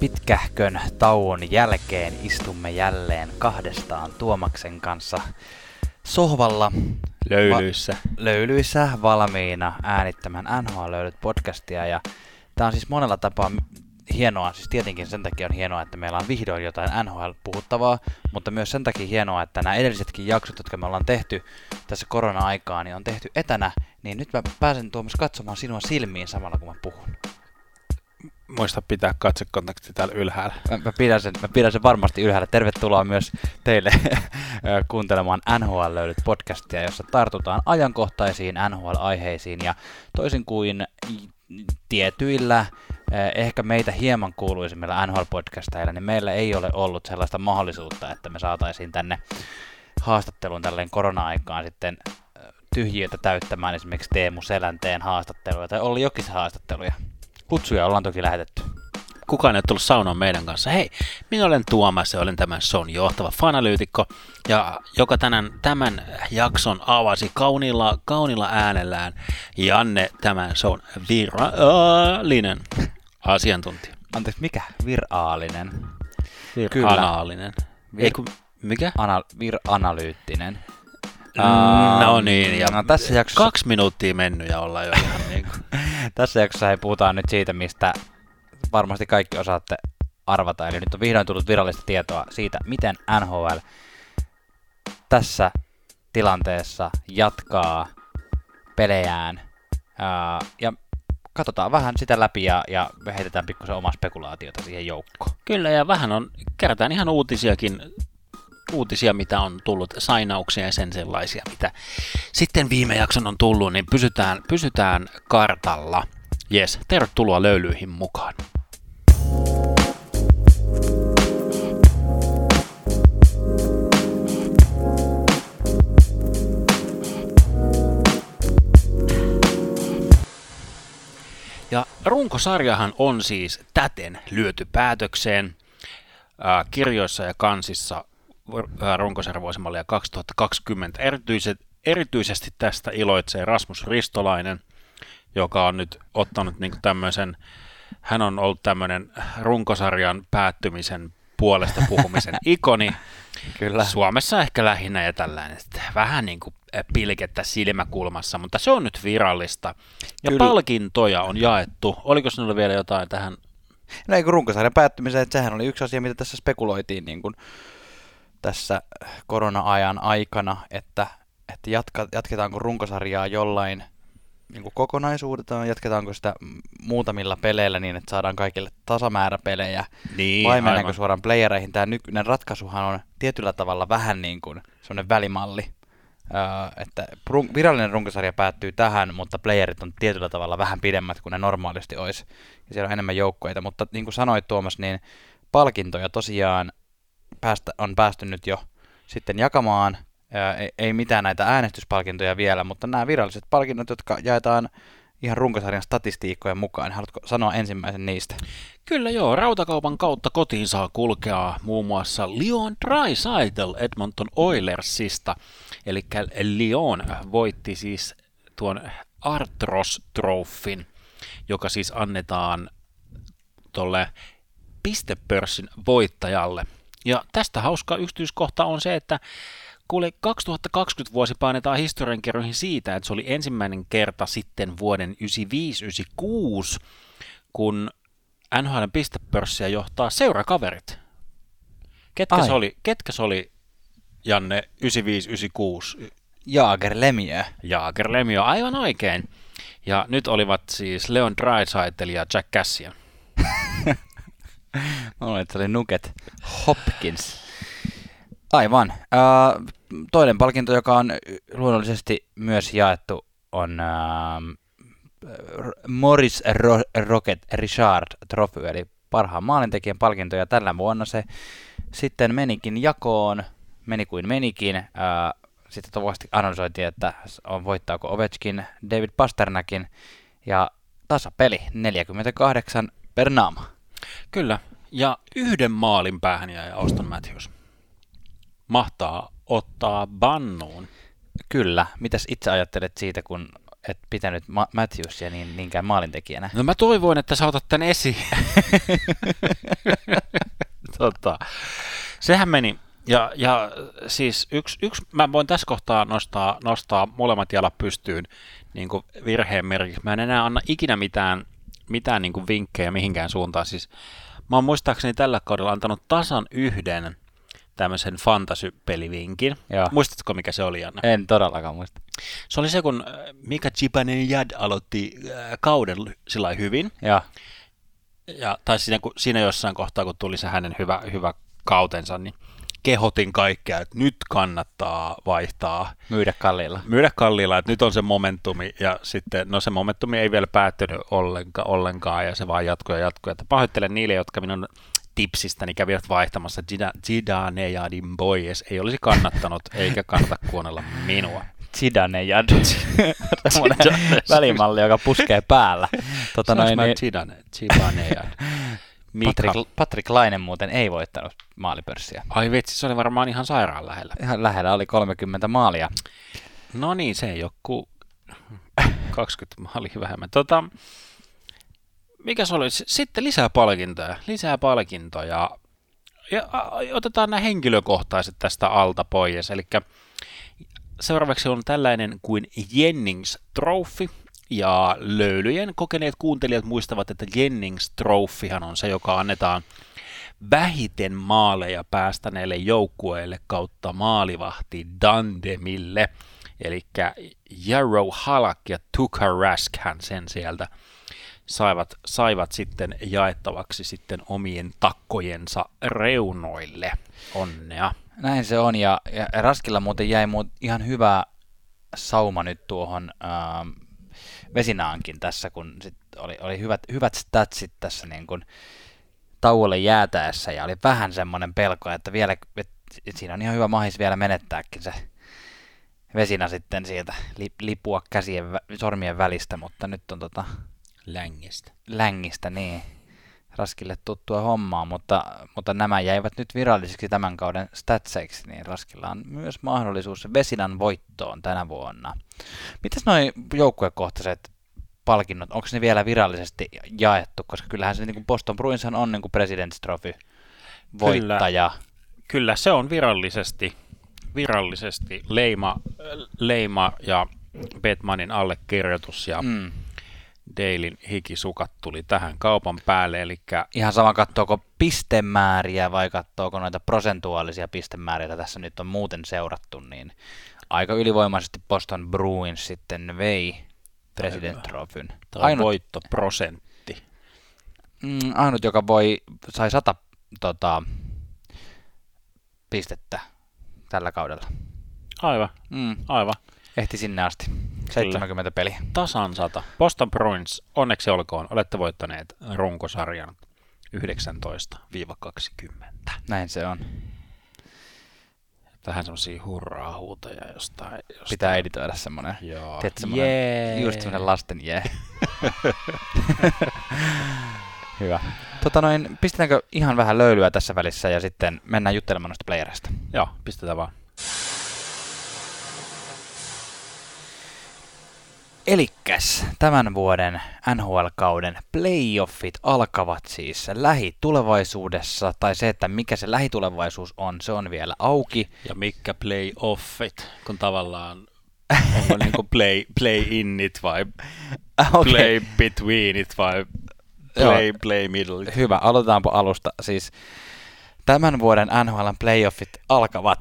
Pitkähkön tauon jälkeen istumme jälleen kahdestaan Tuomaksen kanssa sohvalla Löylyissä. Va- löylyissä valmiina äänittämään NHL löydyt podcastia ja tämä on siis monella tapaa hienoa, siis tietenkin sen takia on hienoa, että meillä on vihdoin jotain NHL-puhuttavaa, mutta myös sen takia hienoa, että nämä edellisetkin jaksot, jotka me ollaan tehty tässä korona-aikaa, niin on tehty etänä, niin nyt mä pääsen Tuomas katsomaan sinua silmiin samalla kun mä puhun. Muista pitää katsekontakti täällä ylhäällä. Mä, mä, pidän sen, mä pidän sen varmasti ylhäällä. Tervetuloa myös teille kuuntelemaan NHL löydyt podcastia, jossa tartutaan ajankohtaisiin NHL-aiheisiin ja toisin kuin tietyillä ehkä meitä hieman kuuluisimmilla NHL-podcasteilla, niin meillä ei ole ollut sellaista mahdollisuutta, että me saataisiin tänne haastattelun tälleen korona-aikaan sitten tyhjiötä täyttämään esimerkiksi Teemu Selänteen haastatteluja tai Olli Jokisen haastatteluja. Kutsuja ollaan toki lähetetty. Kukaan ei ole tullut saunaan meidän kanssa. Hei, minä olen Tuomas ja olen tämän shown johtava fanalyytikko, ja joka tänään, tämän jakson avasi kauniilla, kauniilla äänellään Janne tämän shown virallinen asiantuntija. Anteeksi, mikä? Viraalinen. Viraalinen. Vir- Ei kun, mikä? Ana- vir-analyyttinen. Mm, no niin, ja no, tässä jaksossa... kaksi minuuttia mennyt ja ollaan jo ihan niin kuin. tässä jaksossa ei puhutaan nyt siitä, mistä varmasti kaikki osaatte arvata. Eli nyt on vihdoin tullut virallista tietoa siitä, miten NHL tässä tilanteessa jatkaa pelejään. ja katsotaan vähän sitä läpi ja, ja heitetään pikkusen omaa spekulaatiota siihen joukkoon. Kyllä, ja vähän on, kerätään ihan uutisiakin uutisia, mitä on tullut, sainauksia ja sen sellaisia, mitä sitten viime jakson on tullut, niin pysytään, pysytään kartalla. Jes, tervetuloa löylyihin mukaan. Ja runkosarjahan on siis täten lyöty päätökseen. kirjoissa ja kansissa runkosarjavuosimallia 2020. Erityiset, erityisesti tästä iloitsee Rasmus Ristolainen, joka on nyt ottanut niin tämmöisen, hän on ollut tämmöinen runkosarjan päättymisen puolesta puhumisen ikoni. Kyllä. Suomessa ehkä lähinnä ja tällainen, että vähän niin kuin pilkettä silmäkulmassa, mutta se on nyt virallista. Ja Kyllä. palkintoja on jaettu. Oliko sinulla vielä jotain tähän? No ei kun runkosarjan päättymiseen, että sehän oli yksi asia, mitä tässä spekuloitiin niin kuin tässä korona-ajan aikana, että, että jatka, jatketaanko runkosarjaa jollain niin kuin kokonaisuudeltaan, jatketaanko sitä muutamilla peleillä niin, että saadaan kaikille tasamäärä pelejä, niin, vai mennäänkö suoraan playereihin. Tämä nykyinen ratkaisuhan on tietyllä tavalla vähän niin kuin semmoinen välimalli, Uh, että run- virallinen runkosarja päättyy tähän, mutta playerit on tietyllä tavalla vähän pidemmät kuin ne normaalisti olisi, ja siellä on enemmän joukkoita, mutta niin kuin sanoit Tuomas, niin palkintoja tosiaan päästä, on päästy nyt jo sitten jakamaan. Ei, ei mitään näitä äänestyspalkintoja vielä, mutta nämä viralliset palkinnot, jotka jaetaan ihan runkosarjan statistiikkojen mukaan. Haluatko sanoa ensimmäisen niistä? Kyllä joo, rautakaupan kautta kotiin saa kulkea muun muassa Leon Draisaitl Edmonton Oilersista. Eli Leon voitti siis tuon Artros Trophyn, joka siis annetaan tuolle pistepörssin voittajalle – ja tästä hauska yksityiskohta on se, että kuule 2020 vuosi painetaan historiankirjoihin siitä, että se oli ensimmäinen kerta sitten vuoden 95-96, kun NHL pistepörssiä johtaa seurakaverit. Ketkä se, oli, ketkä se oli, Janne, 95-96? Jaager Lemieux. Jaager Lemieux, aivan oikein. Ja nyt olivat siis Leon Draisaitl ja Jack Cassian. Mä että se oli Nuket Hopkins. Aivan. Uh, toinen palkinto, joka on luonnollisesti myös jaettu, on uh, Morris Ro- Rocket Richard Trophy, eli parhaan maalintekijän palkinto, ja tällä vuonna se sitten menikin jakoon, meni kuin menikin. Uh, sitten tovasti analysoitiin, että on voittaako Ovechkin, David Pasternakin, ja tasapeli 48 per naama. Kyllä, ja yhden maalin päähän jäi Auston Matthews. Mahtaa ottaa bannuun. Kyllä. Mitäs itse ajattelet siitä, kun et pitänyt Ma- Matthewsia niin, niinkään maalintekijänä. No mä toivoin, että sä otat tän esiin. tota, sehän meni, ja, ja siis yksi, yksi, mä voin tässä kohtaa nostaa, nostaa molemmat jalat pystyyn niin kuin virheen merkiksi. Mä en enää anna ikinä mitään, mitään niin kuin vinkkejä mihinkään suuntaan. Siis mä oon muistaakseni tällä kaudella antanut tasan yhden tämmöisen fantasy-pelivinkin. Joo. Muistatko, mikä se oli, Janne? En todellakaan muista. Se oli se, kun äh, Mika Jad aloitti äh, kauden sillä hyvin. Joo. Ja, tai siinä, kun, siinä jossain kohtaa, kun tuli se hänen hyvä, hyvä kautensa, niin kehotin kaikkea, että nyt kannattaa vaihtaa, Myydä kalliilla. myydä kalliilla, että nyt on se momentumi, ja sitten, no se momentumi ei vielä päättynyt ollenka, ollenkaan, ja se vaan jatkuu ja jatkuu, että pahoittelen niille, jotka minun tipsistäni kävivät vaihtamassa Zidane ja Boyes, ei olisi kannattanut, eikä kannata kuunnella minua. Zidane ja semmoinen Zidane. välimalli, joka puskee päällä. Tota noin, niin, Zidane, Zidane Patrick, Patrick Laine muuten ei voittanut maalipörssiä. Ai vitsi, se oli varmaan ihan sairaan lähellä. Ihan lähellä oli 30 maalia. No niin, se ei kuin 20 maalia vähemmän. Tota, mikä se oli? Sitten lisää palkintoja. Lisää palkintoja. Ja otetaan nämä henkilökohtaiset tästä alta pois. Eli seuraavaksi on tällainen kuin Jennings Trophy. Ja löylyjen kokeneet kuuntelijat muistavat, että Jennings Trophyhan on se, joka annetaan vähiten maaleja päästäneelle joukkueelle kautta maalivahti Dandemille. Eli Jarrow Halak ja Tuka Rask hän sen sieltä saivat, saivat sitten jaettavaksi sitten omien takkojensa reunoille. Onnea. Näin se on, ja, ja Raskilla muuten jäi muut ihan hyvä sauma nyt tuohon ähm, Vesinaankin tässä, kun sit oli, oli hyvät, hyvät statsit tässä niin kuin tauolle jäätäessä, ja oli vähän semmoinen pelko, että vielä, et, et siinä on ihan hyvä mahis vielä menettääkin se Vesina sitten sieltä li, lipua käsien, sormien välistä, mutta nyt on tota Längistä. längistä, niin Raskille tuttua hommaa, mutta, mutta nämä jäivät nyt virallisiksi tämän kauden statseiksi, niin Raskilla on myös mahdollisuus Vesinan voittoon tänä vuonna. Mitäs noin joukkuekohtaiset palkinnot, onko ne vielä virallisesti jaettu, koska kyllähän se niin kuin Boston Bruins on niin kuin President's Trophy voittaja. Kyllä se on virallisesti, virallisesti leima, leima ja Batmanin allekirjoitus ja mm. Dailin hikisukat tuli tähän kaupan päälle, eli Ihan sama katsoako pistemääriä vai katsoako noita prosentuaalisia pistemääriä, joita tässä nyt on muuten seurattu, niin aika ylivoimaisesti Boston Bruins sitten vei President Trophyn. on voittoprosentti. mm, ainut, joka voi, sai 100 tota, pistettä tällä kaudella. Aivan, Mm, aivan. ehti sinne asti. 70 peliä. Tasan sata. Boston Bruins, onneksi olkoon, olette voittaneet runkosarjan 19-20. Näin se on. Tähän semmoisia hurraa-huutoja jostain. jostain. Pitää editoida semmonen. Joo. Tiedätkö, semmonen, Jee. just semmonen lasten jee. Hyvä. Tota noin, pistetäänkö ihan vähän löylyä tässä välissä ja sitten mennään juttelemaan noista playereista. Joo, pistetään vaan. Elikkäs tämän vuoden NHL-kauden playoffit alkavat siis lähitulevaisuudessa, tai se, että mikä se lähitulevaisuus on, se on vielä auki. Ja mikä playoffit, kun tavallaan onko niinku play, play in it vai Okei. play between it vai play, play middle. Hyvä, aloitetaanpa alusta. Siis tämän vuoden NHL playoffit alkavat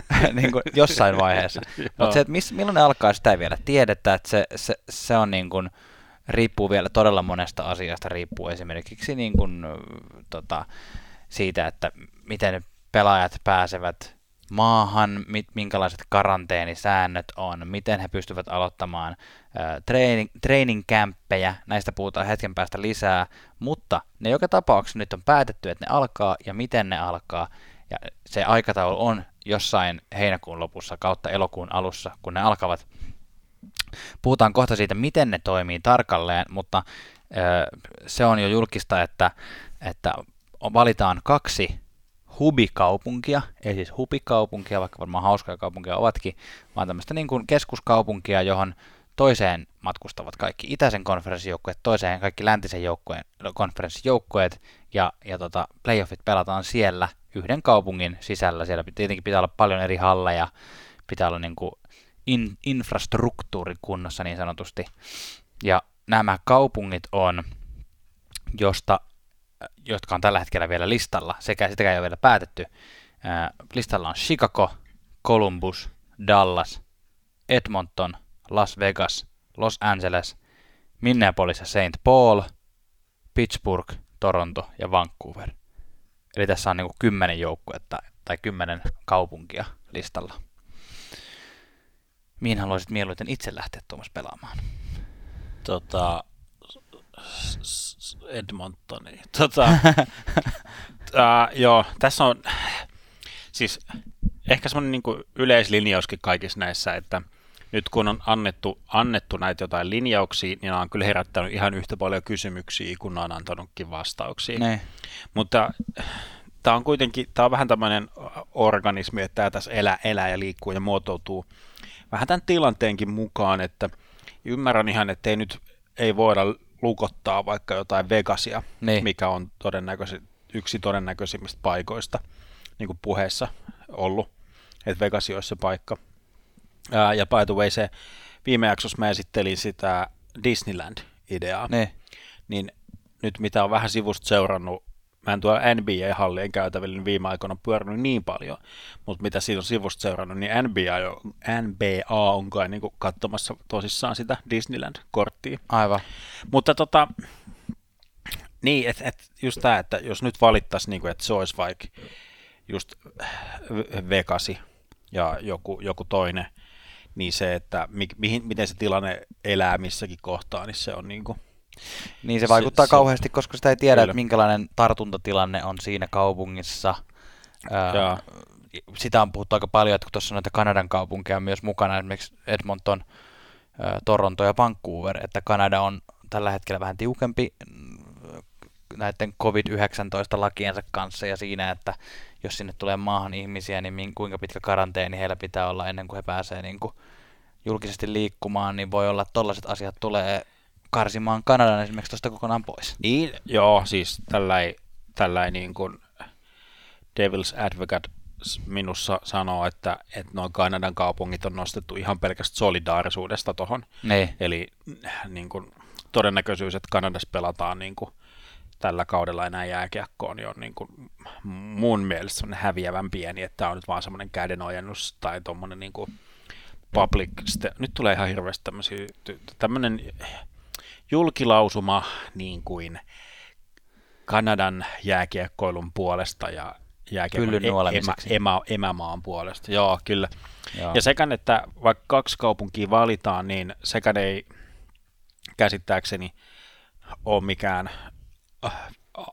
niin kuin jossain vaiheessa. Mutta se, että miss, milloin ne alkaa, sitä ei vielä tiedetä. Että se, se, se on niin kuin, riippuu vielä todella monesta asiasta. Riippuu esimerkiksi niin kuin, tota, siitä, että miten pelaajat pääsevät maahan, mit, minkälaiset karanteenisäännöt on, miten he pystyvät aloittamaan ö, training, training camppejä, näistä puhutaan hetken päästä lisää, mutta ne joka tapauksessa nyt on päätetty, että ne alkaa ja miten ne alkaa, ja se aikataulu on jossain heinäkuun lopussa kautta elokuun alussa, kun ne alkavat. Puhutaan kohta siitä, miten ne toimii tarkalleen, mutta se on jo julkista, että, että valitaan kaksi hubikaupunkia, ei siis hubikaupunkia, vaikka varmaan hauskoja kaupunkia ovatkin, vaan tämmöistä niin kuin keskuskaupunkia, johon toiseen matkustavat kaikki itäisen konferenssijoukkueet, toiseen kaikki läntisen joukkueen, konferenssijoukkueet, ja, ja tota, playoffit pelataan siellä yhden kaupungin sisällä. Siellä tietenkin pitää olla paljon eri halleja, pitää olla niin kuin in, infrastruktuuri kunnossa niin sanotusti. Ja nämä kaupungit on, josta, jotka on tällä hetkellä vielä listalla, sekä sitäkään ei ole vielä päätetty. Ää, listalla on Chicago, Columbus, Dallas, Edmonton, Las Vegas, Los Angeles, Minneapolis ja St. Paul, Pittsburgh, Toronto ja Vancouver. Eli tässä on niin kuin kymmenen joukkuetta tai kymmenen kaupunkia listalla. Mihin haluaisit mieluiten itse lähteä Tuomas pelaamaan? Tota, Edmontoni. Tota, uh, joo, tässä on siis ehkä semmoinen niin yleislinjauskin kaikissa näissä, että nyt kun on annettu, annettu näitä jotain linjauksia, niin nämä on kyllä herättänyt ihan yhtä paljon kysymyksiä, kun on antanutkin vastauksia. Ne. Mutta tämä on kuitenkin, tämä on vähän tämmöinen organismi, että tämä tässä elää, elää ja liikkuu ja muotoutuu vähän tämän tilanteenkin mukaan, että ymmärrän ihan, että ei nyt ei voida lukottaa vaikka jotain Vegasia, niin. mikä on todennäköisesti yksi todennäköisimmistä paikoista, niin kuin puheessa ollut, että Vegas olisi se paikka. Ää, ja by the way, se viime jaksossa mä esittelin sitä Disneyland-ideaa, niin. niin nyt mitä on vähän sivusta seurannut mä en tuolla NBA-hallien käytävillä niin viime aikoina pyörinyt niin paljon, mutta mitä siitä on sivusta seurannut, niin NBA, jo, NBA on kai niin katsomassa tosissaan sitä Disneyland-korttia. Aivan. Mutta tota, niin, että et just tämä, että jos nyt valittaisiin, niin että se olisi vaikka just Vegasi ja joku, joku toinen, niin se, että mi, mihin, miten se tilanne elää missäkin kohtaa, niin se on niin kuin, niin se vaikuttaa se, kauheasti, koska sitä ei tiedä, että minkälainen tartuntatilanne on siinä kaupungissa. Ää, sitä on puhuttu aika paljon, että kun tuossa noita Kanadan kaupunkeja on myös mukana, esimerkiksi Edmonton, ää, Toronto ja Vancouver, että Kanada on tällä hetkellä vähän tiukempi mm, näiden COVID-19-lakiensa kanssa ja siinä, että jos sinne tulee maahan ihmisiä, niin kuinka pitkä karanteeni heillä pitää olla ennen kuin he pääsevät niin kuin julkisesti liikkumaan, niin voi olla, että tollaiset asiat tulee karsimaan Kanadan esimerkiksi tuosta kokonaan pois. Niin, joo, siis tällainen tällai niin kuin Devil's Advocate minussa sanoo, että, että nuo Kanadan kaupungit on nostettu ihan pelkästään solidaarisuudesta tuohon. Niin. Eli niin kuin, todennäköisyys, että Kanadassa pelataan niin kuin, tällä kaudella enää jääkiekkoa, niin on niin kuin, mun mielestä häviävän pieni, että tämä on nyt vaan semmoinen kädenojennus tai tuommoinen niin kuin public, nyt tulee ihan hirveästi tämmöisiä, tämmöinen julkilausuma niin kuin Kanadan jääkiekkoilun puolesta ja jääkiekkoilun e- emä, emä, emämaan puolesta. Joo, kyllä. Joo. Ja sekä, että vaikka kaksi kaupunkia valitaan, niin sekä ei käsittääkseni ole mikään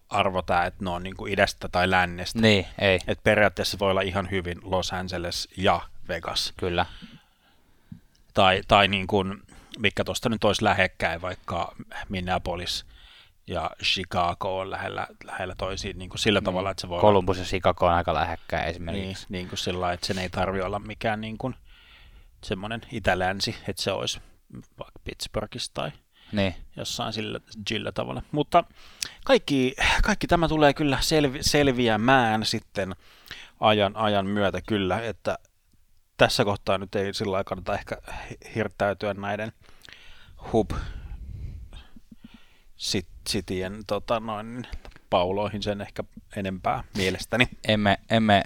arvo tämä, että ne on niin kuin idästä tai lännestä. Niin, ei. Et periaatteessa voi olla ihan hyvin Los Angeles ja Vegas. Kyllä. Tai, tai niin kuin mikä tuosta nyt olisi lähekkäin, vaikka Minneapolis ja Chicago on lähellä, lähellä toisiin niin kuin sillä mm. tavalla, että se voi Columbus ja Chicago on aika lähekkäin esimerkiksi. Niin, niin kuin sillä että sen ei tarvi olla mikään niin kuin semmoinen itälänsi, että se olisi vaikka Pittsburghissa tai niin. jossain sillä, sillä tavalla. Mutta kaikki, kaikki tämä tulee kyllä selvi, selviämään sitten ajan, ajan myötä kyllä, että tässä kohtaa nyt ei sillä kannata ehkä hirttäytyä näiden hub sitien tota noin, pauloihin sen ehkä enempää mielestäni. Emme, emme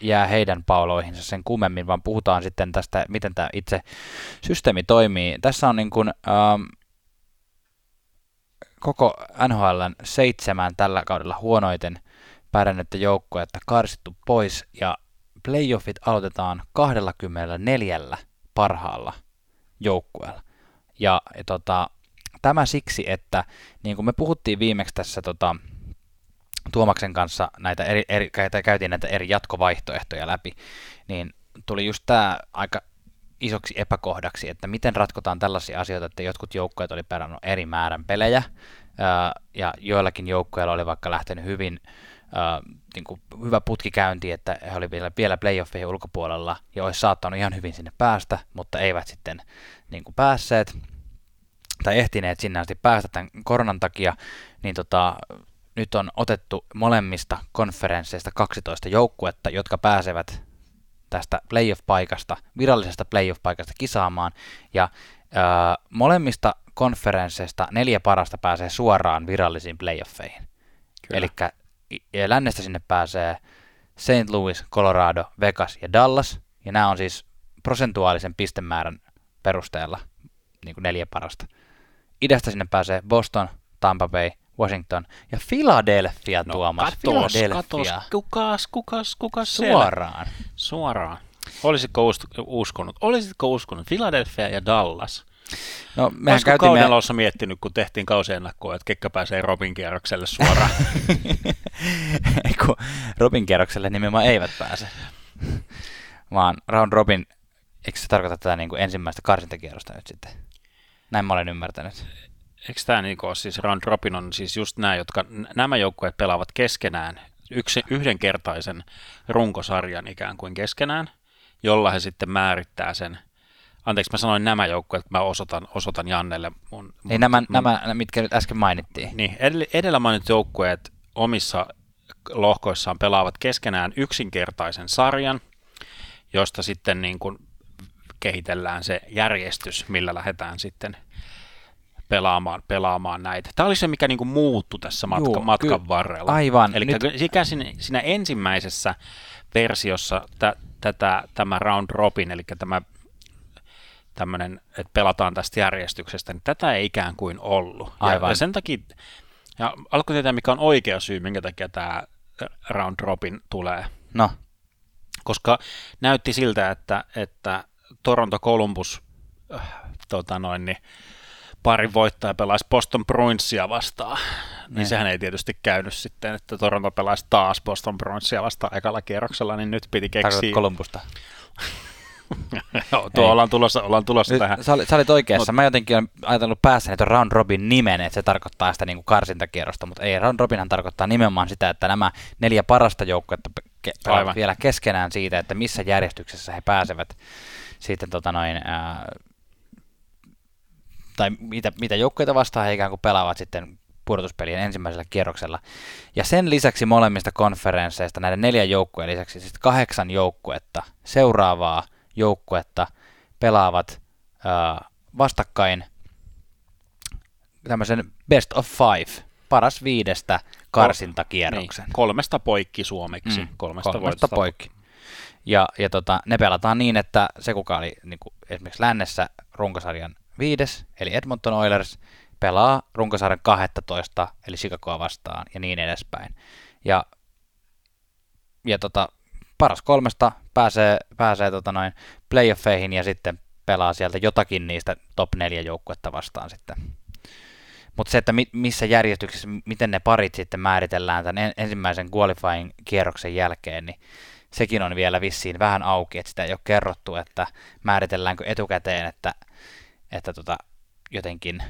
jää heidän pauloihinsa sen kummemmin, vaan puhutaan sitten tästä, miten tämä itse systeemi toimii. Tässä on niin kuin, ähm, koko NHLn seitsemän tällä kaudella huonoiten pärjännyttä joukkoa, karsittu pois ja playoffit aloitetaan 24 parhaalla joukkueella. Ja, ja tota, tämä siksi, että niin kuin me puhuttiin viimeksi tässä tota, Tuomaksen kanssa näitä eri, eri, käytiin näitä eri jatkovaihtoehtoja läpi, niin tuli just tämä aika isoksi epäkohdaksi, että miten ratkotaan tällaisia asioita, että jotkut joukkueet oli perannut eri määrän pelejä, ja joillakin joukkueilla oli vaikka lähtenyt hyvin niin kuin hyvä putkikäynti, että he olivat vielä, vielä playoffeihin ulkopuolella ja olisi saattanut ihan hyvin sinne päästä, mutta eivät sitten niin kuin päässeet tai ehtineet sinne asti päästä tämän koronan takia, niin tota, nyt on otettu molemmista konferensseista 12 joukkuetta, jotka pääsevät tästä playoff-paikasta, virallisesta playoff-paikasta kisaamaan, ja ää, molemmista konferensseista neljä parasta pääsee suoraan virallisiin playoffeihin. Eli lännestä sinne pääsee St. Louis, Colorado, Vegas ja Dallas, ja nämä on siis prosentuaalisen pistemäärän perusteella niin kuin neljä parasta. Idästä sinne pääsee Boston, Tampa Bay, Washington ja Philadelphia, no, Tuomas. Katos, katos, kukas, kukas, kukas Suoraan. Siellä? Suoraan. Olisitko uskonut? Olisitko uskonut Philadelphia ja Dallas? No, mehän Olisiko käytimme... kauden alussa miettinyt, kun tehtiin kausiennakkoa, että kekkä pääsee Robin kierrokselle suoraan? kun Robin kierrokselle nimenomaan eivät pääse. Vaan round robin, eikö se tarkoita tätä niin kuin ensimmäistä karsintakierrosta nyt sitten? Näin mä olen ymmärtänyt. Eikö tämä niin kuin, siis round robin on siis just nämä, jotka nämä joukkueet pelaavat keskenään yksi, yhdenkertaisen runkosarjan ikään kuin keskenään, jolla he sitten määrittää sen Anteeksi, mä sanoin nämä joukkueet, mä osoitan, osoitan Jannelle. Mun, mun, niin nämä, mun, nämä, mitkä nyt äsken mainittiin. Niin, edellä mainitut joukkueet omissa lohkoissaan pelaavat keskenään yksinkertaisen sarjan, josta sitten niin kuin kehitellään se järjestys, millä lähdetään sitten pelaamaan, pelaamaan näitä. Tämä oli se, mikä niin kuin muuttui tässä matka, Juu, matkan ky- varrella. Aivan. Eli Nyt... siinä, siinä ensimmäisessä versiossa tä, tätä, tämä round robin, eli tämä tämmöinen, että pelataan tästä järjestyksestä, niin tätä ei ikään kuin ollut. Aivan. Ja, ja sen takia, ja alkoi tietää, mikä on oikea syy, minkä takia tämä round robin tulee. No. Koska näytti siltä, että, että Toronto Columbus äh, tota noin, niin, pari voittaja pelaisi Boston Bruinsia vastaan, niin, niin sehän ei tietysti käynyt sitten, että Toronto pelaisi taas Boston Bruinsia vastaan ekalla kierroksella, niin nyt piti keksiä... Tarkoitat Columbusta. Joo, tuo ollaan tulossa, ollaan tulossa Nyt, tähän. Sä, olit, sä olit oikeassa. Mut... Mä jotenkin olen ajatellut päässä, että Round Robin nimen, että se tarkoittaa sitä niin kuin karsintakierrosta, mutta ei, Round Robinhan tarkoittaa nimenomaan sitä, että nämä neljä parasta joukkuetta ke- vielä keskenään siitä, että missä järjestyksessä he pääsevät sitten tota noin, ää, tai mitä, mitä joukkueita vastaan he ikään kuin pelaavat sitten pudotuspelien ensimmäisellä kierroksella. Ja sen lisäksi molemmista konferensseista, näiden neljän joukkueen lisäksi, siis kahdeksan joukkuetta seuraavaa joukkuetta pelaavat äh, vastakkain tämmöisen best of five, paras viidestä karsintakierroksen. Niin, kolmesta poikki suomeksi. Mm, kolmesta, kolmesta poikki. Ja, ja tota, ne pelataan niin, että se kuka oli niin kuin esimerkiksi lännessä runkosarjan viides, eli Edmonton Oilers, pelaa runkosarjan 12, eli Chicagoa vastaan, ja niin edespäin. Ja, ja tota, paras kolmesta pääsee, pääsee tota noin playoffeihin ja sitten pelaa sieltä jotakin niistä top 4 joukkuetta vastaan sitten. Mutta se, että mi- missä järjestyksessä, miten ne parit sitten määritellään tämän ensimmäisen qualifying kierroksen jälkeen, niin sekin on vielä vissiin vähän auki, että sitä ei ole kerrottu, että määritelläänkö etukäteen, että, että tota, jotenkin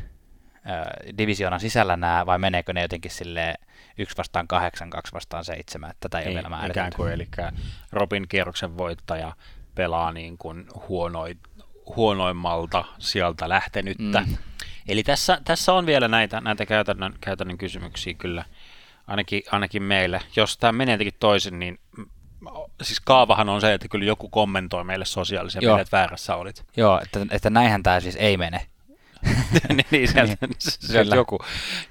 divisioonan sisällä nämä, vai meneekö ne jotenkin sille yksi vastaan kahdeksan, kaksi vastaan seitsemän, että tätä ei, ei ole vielä. Ikään kuin, eli Robin kierroksen voittaja pelaa niin kuin huonoi, huonoimmalta sieltä lähtenyttä. Mm. Eli tässä, tässä on vielä näitä, näitä käytännön, käytännön kysymyksiä kyllä, ainakin, ainakin meille. Jos tämä menee jotenkin toisin, niin siis kaavahan on se, että kyllä joku kommentoi meille sosiaalisia, Joo. että väärässä olit. Joo, että, että näinhän tämä siis ei mene. Niin, niin, sieltä, niin, sieltä joku,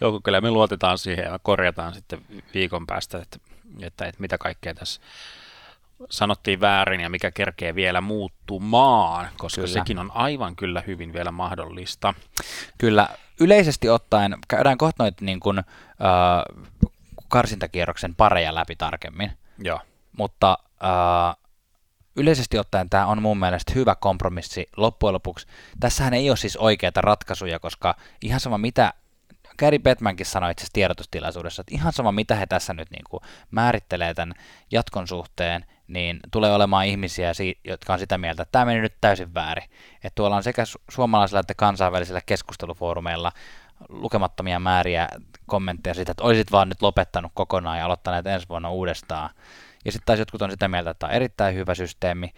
joku, kyllä me luotetaan siihen ja korjataan sitten viikon päästä, että, että, että mitä kaikkea tässä sanottiin väärin ja mikä kerkee vielä muuttumaan, koska kyllä. sekin on aivan kyllä hyvin vielä mahdollista. Kyllä, yleisesti ottaen käydään kohta noita niin kuin, äh, karsintakierroksen pareja läpi tarkemmin, Joo. Mutta äh, yleisesti ottaen tämä on mun mielestä hyvä kompromissi loppujen lopuksi. Tässähän ei ole siis oikeita ratkaisuja, koska ihan sama mitä Gary Bettmankin sanoi itse tiedotustilaisuudessa, että ihan sama mitä he tässä nyt niin kuin määrittelee tämän jatkon suhteen, niin tulee olemaan ihmisiä, jotka on sitä mieltä, että tämä meni nyt täysin väärin. Että tuolla on sekä suomalaisilla että kansainvälisillä keskustelufoorumeilla lukemattomia määriä kommentteja siitä, että olisit vaan nyt lopettanut kokonaan ja aloittaneet ensi vuonna uudestaan. Ja sitten taas jotkut on sitä mieltä, että tämä on erittäin hyvä systeemi.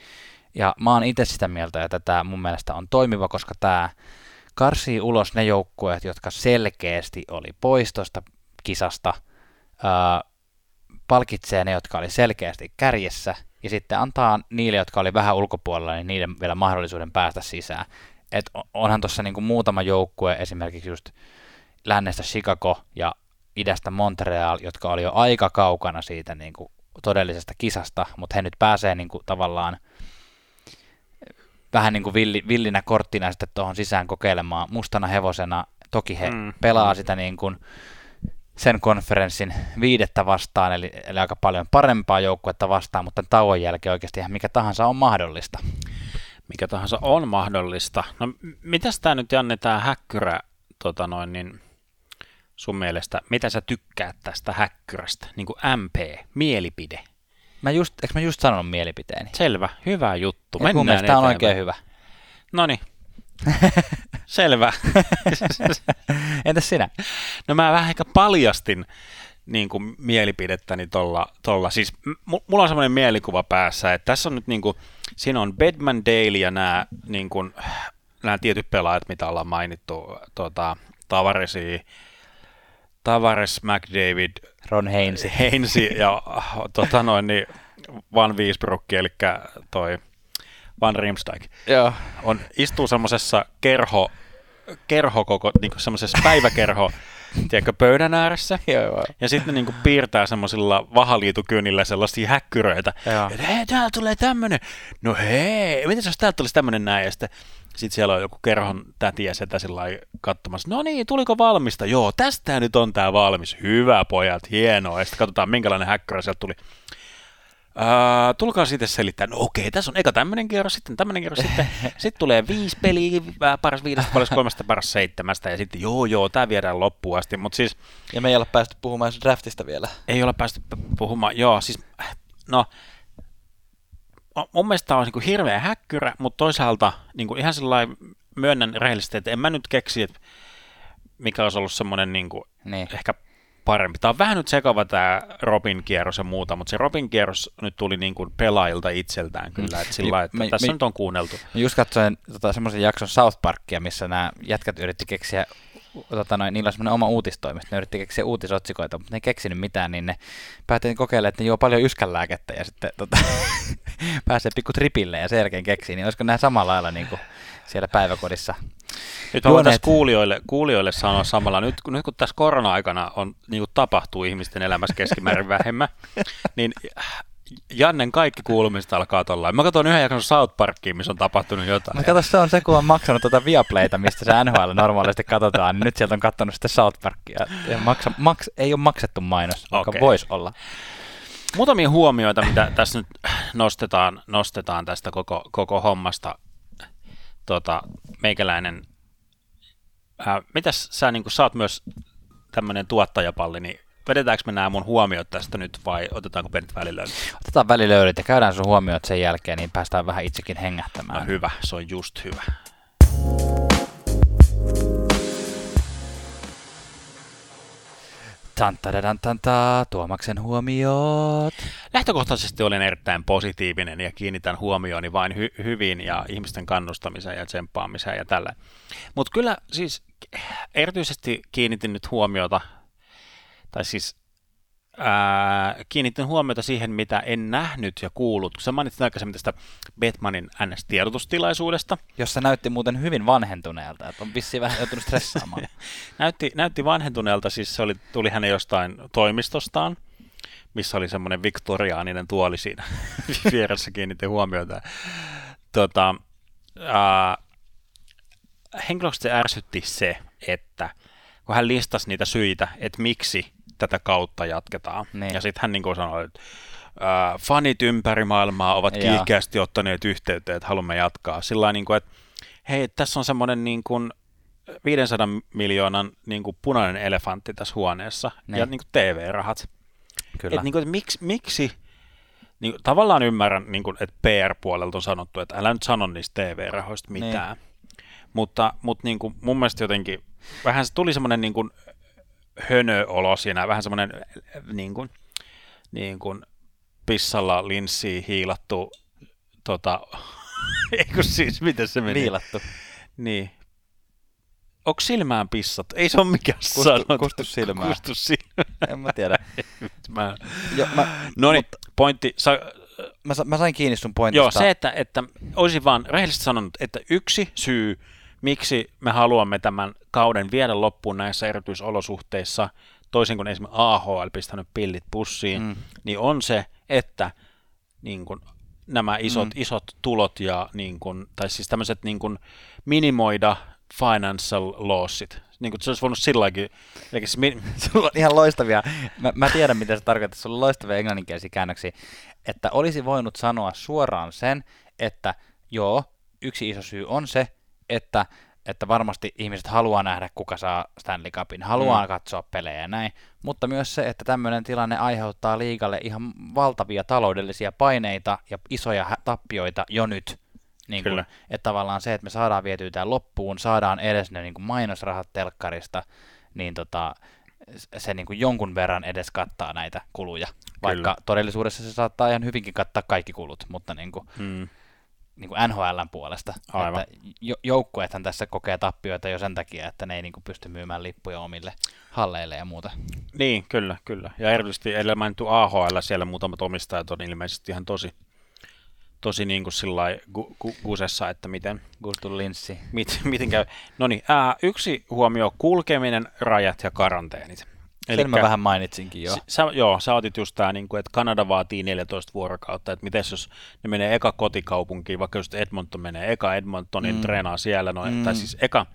Ja mä oon itse sitä mieltä, että tämä mun mielestä on toimiva, koska tämä karsii ulos ne joukkueet, jotka selkeästi oli pois tuosta kisasta, ää, palkitsee ne, jotka oli selkeästi kärjessä, ja sitten antaa niille, jotka oli vähän ulkopuolella, niin niiden vielä mahdollisuuden päästä sisään. Et onhan tuossa niinku muutama joukkue, esimerkiksi just lännestä Chicago ja idästä Montreal, jotka oli jo aika kaukana siitä niinku todellisesta kisasta, mutta he nyt pääsee niinku tavallaan vähän niin kuin villi, villinä korttina sitten tuohon sisään kokeilemaan mustana hevosena. Toki he mm. pelaa sitä niin kuin sen konferenssin viidettä vastaan, eli, eli aika paljon parempaa joukkuetta vastaan, mutta tauon jälkeen oikeasti ihan mikä tahansa on mahdollista. Mikä tahansa on mahdollista. No mitäs tämä nyt Janne, tämä häkkyrä, tota noin, niin sun mielestä, mitä sä tykkäät tästä häkkyrästä, niin kuin MP, mielipide? Mä just, eikö mä just sanonut mielipiteeni? Selvä, hyvä juttu. Mennään mun mielestä tämä on oikein hyvä. No Selvä. Entäs sinä? No mä vähän ehkä paljastin niin kuin mielipidettäni tolla, tolla. Siis m- mulla on semmoinen mielikuva päässä, että tässä on nyt niin kuin, siinä on Bedman Dale ja nämä, niin kuin, nämä tietyt pelaajat, mitä ollaan mainittu, tota, Tavaresi, Tavares, McDavid, Ron Heinsi, Heinsi ja tota noin, niin Van Wiesbrukki, eli toi Van Riemsdijk. Joo. On, istuu semmoisessa kerho, kerho koko, niin semmoisessa päiväkerho, tiedätkö, pöydän ääressä. Joo, joo. Ja sitten niin piirtää semmoisilla vahaliitukynillä sellaisia häkkyröitä. Että hei, täällä tulee tämmönen. No hei, miten jos täältä tulisi tämmönen näin? Ja sitten sit siellä on joku kerhon täti ja setä sillä katsomassa. No niin, tuliko valmista? Joo, tästä nyt on tää valmis. Hyvä pojat, hienoa. Ja sitten katsotaan, minkälainen häkkyrä sieltä tuli. Uh, tulkaa sitten selittää, no okei, tässä on eka tämmöinen kierros, sitten tämmöinen kierros, sitten sitten tulee viisi peliä, paras viidestä, paras kolmesta, paras seitsemästä, ja sitten joo, joo, tämä viedään loppuun asti, mutta siis... Ja me ei ole päästy puhumaan draftista vielä. Ei ole päästy puhumaan, joo, siis, no, mun mielestä on niin hirveä häkkyrä, mutta toisaalta niin ihan sellainen myönnän rehellisesti, että en mä nyt keksi, että mikä olisi ollut semmoinen niin kuin niin. ehkä parempi. Tämä on vähän nyt sekava tämä Robin kierros ja muuta, mutta se Robin kierros nyt tuli niin kuin pelaajilta itseltään kyllä, että sillä että me, tässä me, nyt on kuunneltu. Just katsoin tota, semmoisen jakson South Parkia, missä nämä jätkät yritti keksiä tota noin, niillä on semmoinen oma uutistoimisto, ne yritti keksiä uutisotsikoita, mutta ne ei keksinyt mitään, niin ne päätti kokeilemaan, että ne juo paljon yskänlääkettä ja sitten tota, pääsee pikku tripille ja sen jälkeen keksii, niin olisiko nämä samalla lailla niin kuin siellä päiväkodissa nyt mä voitaisiin kuulijoille, kuulijoille sanoa samalla, nyt, nyt kun tässä korona-aikana on, niin kuin tapahtuu ihmisten elämässä keskimäärin vähemmän, niin Jannen kaikki kuulumista alkaa tuolla. Mä katson yhden jakson South Parkiin, missä on tapahtunut jotain. Mä katson, se on se, kun on maksanut tuota Viaplayta, mistä se NHL normaalisti katsotaan, niin nyt sieltä on katsonut sitten South Parkia. Ja maksa, maks, ei ole maksettu mainos, okay. joka voisi olla. Muutamia huomioita, mitä tässä nyt nostetaan, nostetaan tästä koko, koko hommasta. Tota, meikäläinen Äh, mitäs sä, niin sä oot myös tämmöinen tuottajapalli, niin vedetäänkö me nämä mun huomiot tästä nyt vai otetaanko pelit välilöydät? Otetaan välilöydät ja käydään sun huomiot sen jälkeen, niin päästään vähän itsekin hengähtämään. No hyvä, se on just hyvä. Tantadadantanta, Tuomaksen huomiot. Lähtökohtaisesti olen erittäin positiivinen ja kiinnitän huomioni vain hy- hyvin ja ihmisten kannustamiseen ja tsemppaamiseen ja tällä. Mutta kyllä siis erityisesti kiinnitin nyt huomiota, tai siis ää, kiinnitin huomiota siihen, mitä en nähnyt ja kuullut. Sä mainitsit aikaisemmin tästä Batmanin NS-tiedotustilaisuudesta. Jossa näytti muuten hyvin vanhentuneelta, että on vissiin vähän joutunut stressaamaan. näytti, näytti vanhentuneelta, siis se oli, tuli hänen jostain toimistostaan, missä oli semmoinen viktoriaaninen tuoli siinä vieressä kiinnitin huomiota. Tota, ää, henkilökohtaisesti ärsytti se, että kun hän listasi niitä syitä, että miksi tätä kautta jatketaan. Niin. Ja sitten hän niin sanoi, että äh, fanit ympäri maailmaa ovat kiihkeästi ottaneet yhteyttä, että haluamme jatkaa. Sillä niin kuin, että hei, tässä on semmoinen niin kuin 500 miljoonan niin kuin punainen elefantti tässä huoneessa niin. ja niin kuin TV-rahat. Kyllä. Et, niin kuin, että miksi, miksi niin, tavallaan ymmärrän, niin kuin, että PR-puolelta on sanottu, että älä nyt sano niistä TV-rahoista mitään. Niin. Mutta, mutta niin kuin mun mielestä jotenkin vähän se tuli semmoinen niin kuin hönöolo siinä, vähän semmoinen niin kuin, niin kuin pissalla linssiin hiilattu, tota, eikö siis, miten se meni? Viilattu. Niin. Onko silmään pissat? Ei se ole mikään Kustu- sanonta. kustus silmään. Kustus silmään. En mä tiedä. Mä... Jo, mä, No niin, pointti. Sa... mä, sa- mä sain kiinni sun pointista. Joo, se, että, että olisin vaan rehellisesti sanonut, että yksi syy, miksi me haluamme tämän kauden viedä loppuun näissä erityisolosuhteissa, toisin kuin esimerkiksi AHL pistänyt pillit pussiin, Mm. niin on se, että niin kuin, nämä isot, Mm. isot tulot ja niin kuin, tai siis tämmöiset niin kuin, minimoida financial lossit. Niin kuin, se olisi voinut silläkin, eli siis, mi- Sulla on ihan loistavia, mä, mä tiedän mitä se tarkoittaa, sulla on loistavia englanninkielisiä käännöksiä, että olisi voinut sanoa suoraan sen, että joo, yksi iso syy on se, että, että varmasti ihmiset haluaa nähdä, kuka saa Stanley Cupin, haluaa mm. Katsoa pelejä ja näin, mutta myös se, että tämmöinen tilanne aiheuttaa liigalle ihan valtavia taloudellisia paineita ja isoja tappioita jo nyt. Niin kuin, että tavallaan se, että me saadaan vietyä tämä loppuun, saadaan edes ne niin kuin mainosrahat telkkarista, niin tota, se niin kuin jonkun verran edes kattaa näitä kuluja. Vaikka Kyllä. todellisuudessa se saattaa ihan hyvinkin kattaa kaikki kulut, mutta niin kuin, mm, niin kuin NHLn puolesta. Aivan. Että jo, joukkueethan tässä kokee tappioita jo sen takia, että ne ei niin kuin pysty myymään lippuja omille halleille ja muuta. Niin, kyllä, kyllä. Ja erityisesti edellä mainittu AHL, siellä muutamat omistajat on ilmeisesti ihan tosi, tosi niin kuin sillä gu, gu, gusessa, että miten, Gustu Linssi. mit, miten käy. No niin, ää, yksi huomio, kulkeminen, rajat ja karanteenit. Sen mä vähän mainitsinkin jo. Sä, joo, sä otit just tämä, niin että Kanada vaatii 14 vuorokautta, että miten jos ne menee eka kotikaupunkiin, vaikka just Edmonton menee eka Edmontonin, Mm. treenaa siellä, noin, Mm. tai siis eka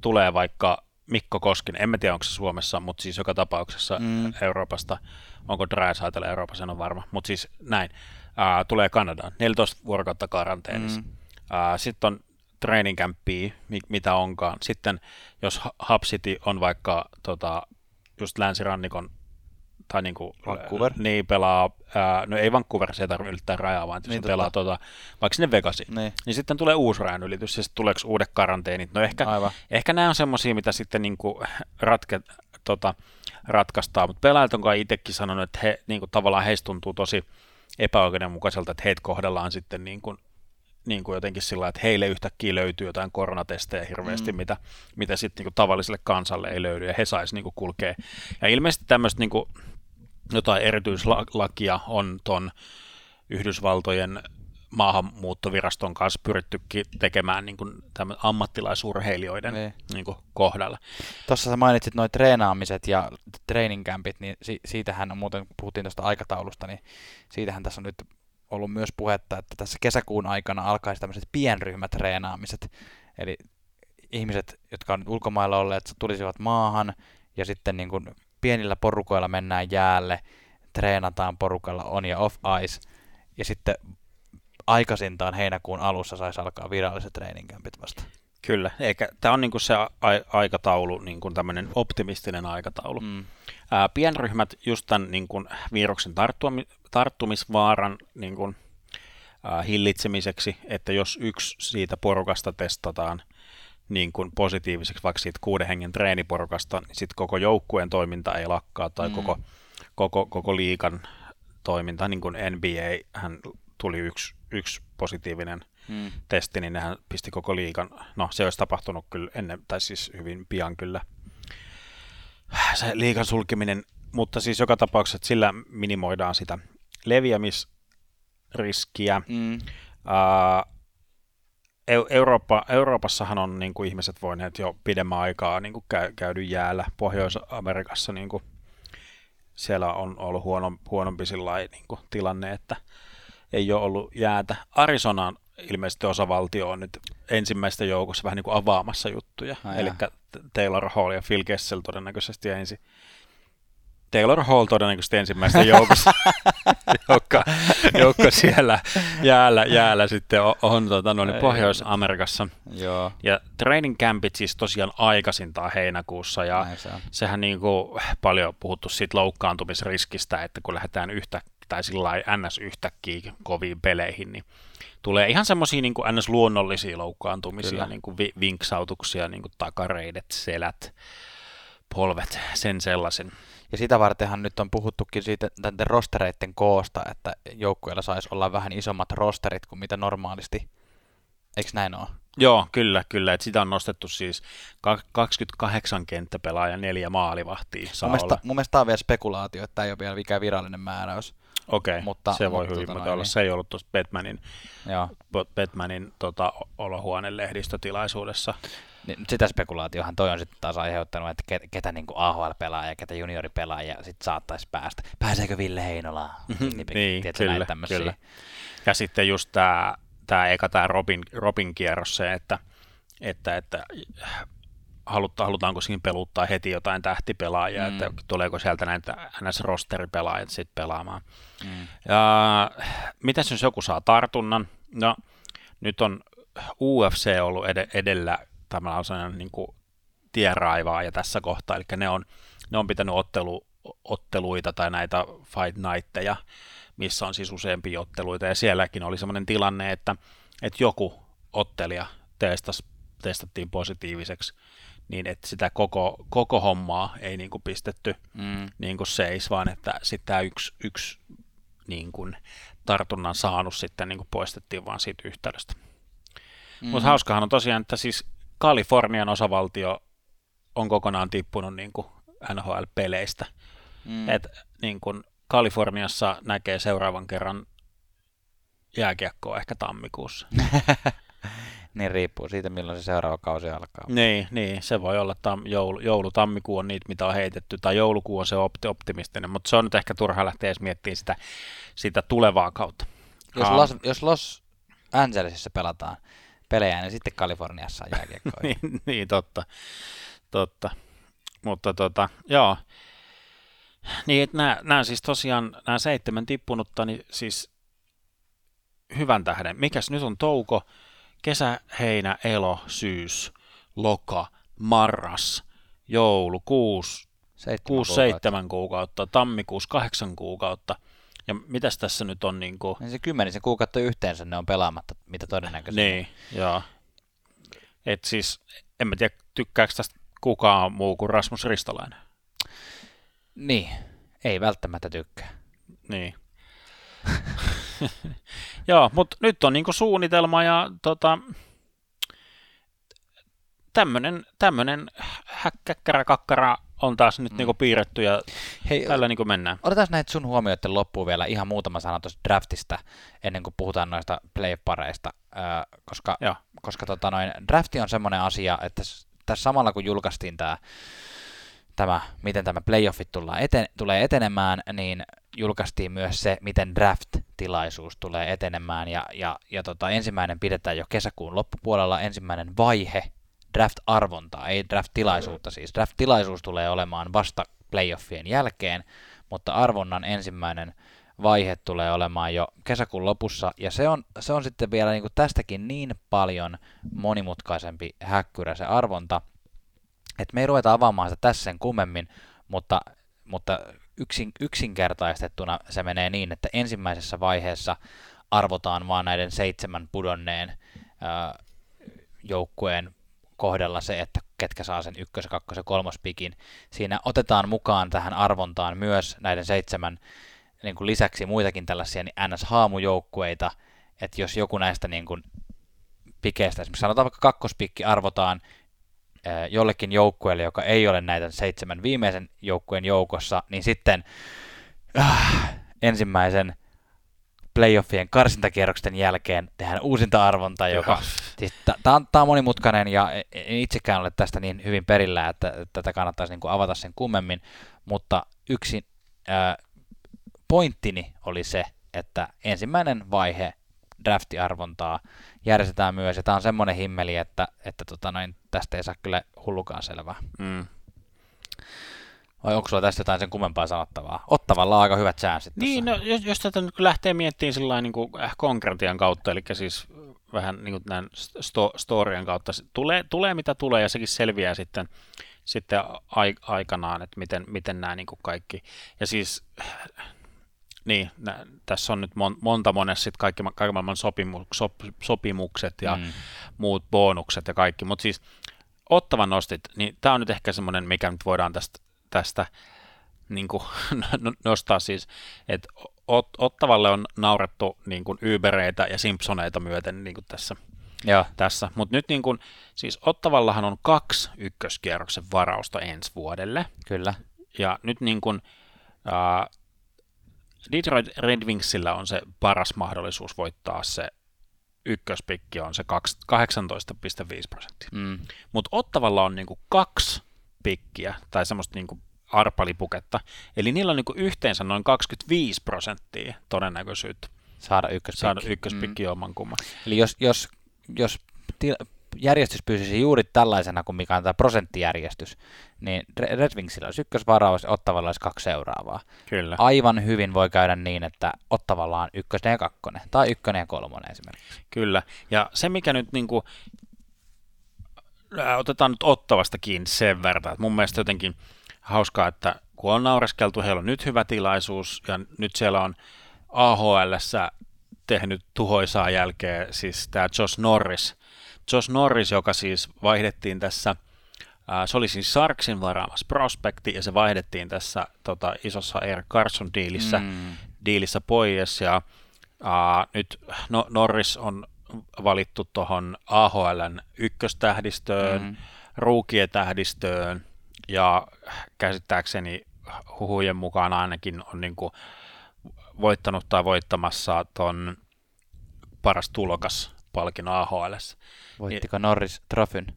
tulee vaikka Mikko Koskinen, en mä tiedä onko se Suomessa, mutta siis joka tapauksessa Mm. Euroopasta, onko Drysaitl Euroopassa, en ole varma, mutta siis näin, ää, tulee Kanadaan, 14 vuorokautta karanteenissa. Mm. Sitten on training campia, mi- mitä onkaan. Sitten jos Hu- Hub City on vaikka tota, just länsirannikon tai niinku, Vancouver? niin pelaa, ää, no ei Vancouver, se ei tarvitse ylittää rajaa, vaan Niin niin, totta. pelaa tota, vaikka sinne Vegasiin. Niin, Niin sitten tulee uusi rajan ylitys, ja sitten tuleeko uudet karanteenit. No ehkä, aivan. ehkä nämä on semmoisia, mitä sitten niinku ratke, tota, ratkaistaan, mutta pelaajat on kai itsekin sanonut, että he, niinku, tavallaan heistä tuntuu tosi epäoikeudenmukaiselta, että heitä kohdellaan sitten niin kuin, niin kuin jotenkin sillä että heille yhtäkkiä löytyy jotain koronatestejä hirveästi, Mm. mitä, mitä sitten niin tavalliselle kansalle ei löydy, ja he saisi niin kulkea. Ja ilmeisesti tämmöistä niin jotain erityislakia on ton Yhdysvaltojen maahanmuuttoviraston kanssa pyrittykin tekemään niin kuin ammattilaisurheilijoiden Niin. niin kuin kohdalla. Tuossa sä mainitsit noin treenaamiset ja training campit, niin si- siitähän on muuten, kun puhuttiin tuosta aikataulusta, niin siitähän tässä on nyt ollut myös puhetta, että tässä kesäkuun aikana alkaisi tämmöiset pienryhmätreenaamiset. Eli ihmiset, jotka on nyt ulkomailla olleet, tulisivat maahan ja sitten niin kuin pienillä porukoilla mennään jäälle, treenataan porukalla on ja off ice, ja sitten aikaisintaan heinäkuun alussa saisi alkaa viralliset training campit vasta. Kyllä, eikä tämä on niin kuin se a- aikataulu, niin kuin tämmöinen optimistinen aikataulu. Mm. Ää, pienryhmät just tämän niin kuin viruksen tarttumisvaaran niin kuin, ää, hillitsemiseksi, että jos yksi siitä porukasta testataan niin kuin positiiviseksi, vaikka siitä kuuden hengen treeniporukasta, niin sitten koko joukkueen toiminta ei lakkaa tai Mm. koko, koko, koko liikan toiminta, niin kuin NBA, hän tuli yksi, yksi positiivinen Mm. testi, niin nehän pisti koko liikan. No, se olisi tapahtunut kyllä ennen, tai siis hyvin pian kyllä. Se liikan sulkeminen, mutta siis joka tapauksessa että sillä minimoidaan sitä leviämisriskiä. Mm. Eu- Eurooppa, Euroopassahan on niin kuin ihmiset voineet jo pidemmän aikaa niin kuin käy, käydy jäällä. Pohjois-Amerikassa niin kuin, siellä on ollut huono, huonompi sillai, niin kuin, tilanne, että ei ole ollut jäätä. Arizona on ilmeisesti osavaltio on nyt ensimmäistä joukossa vähän niin kuin avaamassa juttuja. Eli. Taylor Hall ja Phil Kessel todennäköisesti ensin. Taylor Hall todennäköisesti ensimmäistä joukossa, joukko, joukko siellä jäällä, jäällä sitten on, on tota, no, niin Ei Pohjois-Amerikassa. Joo, Ja training campit siis tosiaan aikaisintaan heinäkuussa ja näin se on. sehän niin kuin paljon puhuttu siitä loukkaantumisriskistä, että kun lähdetään yhtä yllättäen sillä ns. yhtäkkiä koviin peleihin, niin tulee ihan semmoisia niin ns. luonnollisia loukkaantumisia, Kyllä. niin kuin vi- vinksautuksia, niin kuin takareidet, selät, polvet, sen sellaisen. Ja sitä vartenhan nyt on puhuttukin siitä näiden rostereiden koosta, että joukkueilla saisi olla vähän isommat rosterit kuin mitä normaalisti. Eikö näin ole? Joo, kyllä, kyllä. Et sitä on nostettu siis ka- 28 kenttäpelaaja, neljä maalivahtia saa Mun mielestä, olla. mun mielestä tämä on vielä spekulaatio, että tämä ei ole vielä mikään virallinen määräys. Okei, mutta- se voi mutta hyvin tota olla. niin. Se ei ollut tuossa Batmanin, Joo. Batmanin tota, olohuoneen lehdistötilaisuudessa. Niin, sitä spekulaatiohan toi on sitten taas aiheuttanut, että ketä, ketä niin AHL pelaa ja ketä juniori pelaa ja sitten saattaisi päästä. Pääseekö Ville Heinola? niin, kyllä, kyllä. Ja sitten just tämä tää eka tämä Robin, Robin kierros se, että, että, että haluta, halutaanko siinä peluttaa heti jotain tähtipelaajia, Mm. mm. että tuleeko sieltä näitä NS-rosteripelaajat sitten pelaamaan. Mm. Ja mitäs jos joku saa tartunnan? No, nyt on UFC ollut ed- edellä tämä sellainen niin kuin tienraivaaja tässä kohtaa, eli ne on, ne on pitänyt ottelu, otteluita tai näitä fight nightteja, missä on siis useampia otteluita, ja sielläkin oli sellainen tilanne, että, että joku ottelija testas, testattiin positiiviseksi, niin että sitä koko, koko hommaa ei niin kuin pistetty Mm. niin kuin seis, vaan että tämä yksi, yksi niin kuin tartunnan saanut sitten niin kuin poistettiin vaan siitä yhteydestä. Mm. Mutta hauskahan on tosiaan, että siis Kalifornian osavaltio on kokonaan tippunut niin kuin NHL-peleistä. Mm. Et niin kuin Kaliforniassa näkee seuraavan kerran jääkiekkoa ehkä tammikuussa. niin riippuu siitä, milloin se seuraava kausi alkaa. niin, niin, se voi olla tam, joulu, joulu, tammikuu on niitä, mitä on heitetty, tai joulukuu on se opti, optimistinen, mutta se on nyt ehkä turha lähteä edes miettimään sitä, sitä tulevaa kautta. Jos. Los, jos Los Angelesissa pelataan pelejä, niin sitten Kaliforniassa on jääkiekkoja. niin, niin, totta. totta. Mutta tota, joo. Niin, että nämä, nämä siis tosiaan, nämä seitsemän tippunutta, niin siis hyvän tähden. Mikäs nyt on touko, kesä, heinä, elo, syys, loka, marras, joulu, kuusi, Seitsemän kuusi kuukautta. seitsemän kuukautta, tammikuusi kahdeksan kuukautta. Ja mitäs tässä nyt on niin kuin, Niin se kymmenisen kuukautta yhteensä ne on pelaamatta, mitä todennäköisemmin. Niin, joo. Et siis, en mä tiedä, tykkääkö tästä kukaan muu kuin Rasmus Ristolainen. Niin, ei välttämättä tykkää. Niin. joo, mutta nyt on niinku suunnitelma ja tota, tämmönen, tämmönen häkkäkkärä kakkara on taas nyt Mm. niinku piirretty ja Hei, tällä niinku mennään. otetaan näitä sun huomioiden loppuun vielä ihan muutama sana tuosta draftista, ennen kuin puhutaan noista play-pareista, öö, koska, Joo. koska tota noin, drafti on semmoinen asia, että tässä samalla kun julkaistiin tämä, tämä miten tämä playoffit tullaan eten, tulee etenemään, niin julkaistiin myös se, miten draft-tilaisuus tulee etenemään, ja, ja, ja tota, ensimmäinen pidetään jo kesäkuun loppupuolella, ensimmäinen vaihe draft-arvontaa, ei draft-tilaisuutta siis. Draft-tilaisuus tulee olemaan vasta playoffien jälkeen, mutta arvonnan ensimmäinen vaihe tulee olemaan jo kesäkuun lopussa, ja se on, se on sitten vielä niin kuin tästäkin niin paljon monimutkaisempi häkkyrä se arvonta, että me ei ruveta avaamaan sitä tässä sen kummemmin, mutta, mutta yksin, yksinkertaistettuna se menee niin, että ensimmäisessä vaiheessa arvotaan vaan näiden seitsemän pudonneen ää, joukkueen kohdalla se, että ketkä saa sen ykkös-, kakkos- kolmospikin. Siinä otetaan mukaan tähän arvontaan myös näiden seitsemän niin kuin lisäksi muitakin tällaisia niin NS-haamujoukkueita, että jos joku näistä niin kuin pikeistä, esimerkiksi sanotaan vaikka kakkospikki arvotaan jollekin joukkueelle, joka ei ole näitä seitsemän viimeisen joukkueen joukossa, niin sitten äh, ensimmäisen playoffien karsintakierroksen jälkeen tehdään uusinta arvonta, joka siis tämä on, monimutkainen ja en itsekään ole tästä niin hyvin perillä, että, että tätä kannattaisi niin kuin avata sen kummemmin, mutta yksi ää, pointtini oli se, että ensimmäinen vaihe draftiarvontaa järjestetään myös, ja tämä on semmoinen himmeli, että, että tota noin, tästä ei saa kyllä hullukaan selvää. Mm. Vai onko sulla tästä jotain sen kummempaa sanottavaa? Ottavalla on aika hyvät chanssit Niin, tässä. no, jos, jos tätä nyt lähtee miettimään sillä niin kuin äh, konkretian kautta, eli siis vähän niin kuin tämän sto, storien kautta, tulee, tulee mitä tulee, ja sekin selviää sitten, sitten ai, aikanaan, että miten, miten nämä niin kuin kaikki, ja siis Niin, nä, tässä on nyt mon, monta monessa sit kaikki, kaikki maailman sopimu, sop, sopimukset ja mm. muut bonukset ja kaikki, mutta siis Ottavan nostit, niin tämä on nyt ehkä semmoinen, mikä nyt voidaan tästä, tästä niin kuin, nostaa siis, että Ottavalle on naurettu niin kuin Ubereitä ja Simpsoneita myöten niin kuin tässä. Joo. tässä. Mutta nyt niin kuin, siis Ottavallahan on kaksi ykköskierroksen varausta ensi vuodelle. Kyllä. Ja nyt niin kuin, äh, Detroit Red Wingsillä on se paras mahdollisuus voittaa se ykköspikki on se 18,5 prosenttia. Mm. Mutta Ottavalla on niinku kaksi pikkiä tai semmoista niinku arpalipuketta, eli niillä on niinku yhteensä noin 25 prosenttia todennäköisyyttä saada ykköspikki, saada ykköspikki mm. oman kumman. Eli jos, jos, jos til, järjestys pysyisi juuri tällaisena kuin mikä on tämä prosenttijärjestys, niin Red Wingsillä olisi ykkösvaraus ja Ottavalla olisi kaksi seuraavaa. Kyllä. Aivan hyvin voi käydä niin, että Ottavalla on ykkönen ja kakkonen, tai ykkönen ja kolmonen esimerkiksi. Kyllä, ja se mikä nyt niin kuin, otetaan nyt Ottavasta kiinni sen verran, että mun mielestä jotenkin hauskaa, että kun on naureskeltu, heillä on nyt hyvä tilaisuus, ja nyt siellä on AHL tehnyt tuhoisaa jälkeä, siis tämä Josh Norris, Josh Norris, joka siis vaihdettiin tässä, se oli siis Sarksin varaamas prospekti, ja se vaihdettiin tässä tota, isossa Air Carson-diilissä mm. diilissä pois, ja ää, nyt no, Norris on valittu tuohon AHLn ykköstähdistöön, mm. ruukien tähdistöön, ja käsittääkseni huhujen mukaan ainakin on niin kuin voittanut tai voittamassa ton paras tulokas palkinnon AHL. Voittiko niin, Norris trofyn?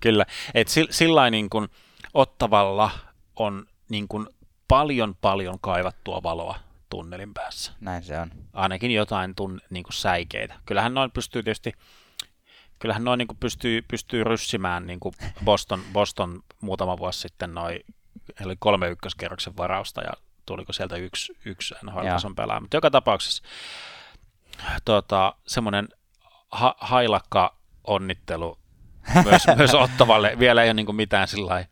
Kyllä, että sillä niin kuin Ottavalla on niin kuin paljon paljon kaivattua valoa tunnelin päässä. Näin se on. Ainakin jotain tun, niin kuin säikeitä. Kyllähän noin pystyy tietysti kyllähän noin niin kuin pystyy, pystyy ryssimään niin kuin Boston, Boston muutama vuosi sitten noin, oli kolme ykköskerroksen varausta ja tuliko sieltä yksi, yksi NHL-tason pelaaja. Mutta joka tapauksessa tota, semmoinen ha- hailakka onnittelu myös, myös Ottavalle. Vielä ei ole niin mitään sillä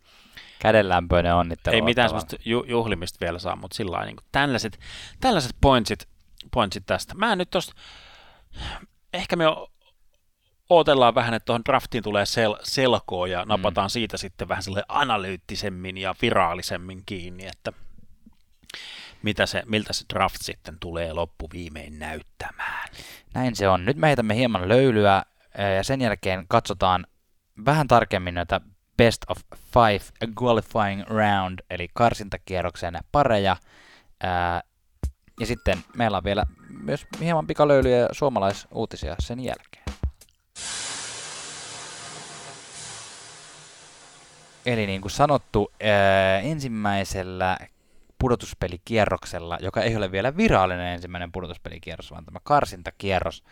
Kädenlämpöinen onnittelu. Ei mitään semmoista ju- juhlimista vielä saa, mutta sillä niin tällaiset, tällaiset pointsit, pointsit tästä. Mä nyt tosta, ehkä me odotellaan vähän, että tuohon draftiin tulee sel- selkoa ja napataan mm. siitä sitten vähän sille analyyttisemmin ja viraalisemmin kiinni, että mitä se, miltä se draft sitten tulee loppuviimein näyttämään. Näin se on. Nyt me heitämme hieman löylyä ja sen jälkeen katsotaan vähän tarkemmin näitä best of five qualifying round, eli karsintakierroksen pareja. Ja sitten meillä on vielä myös hieman pikalöylyjä ja suomalaisuutisia sen jälkeen. Eli niin kuin sanottu, ensimmäisellä pudotuspelikierroksella, joka ei ole vielä virallinen ensimmäinen pudotuspelikierros, vaan tämä karsintakierros.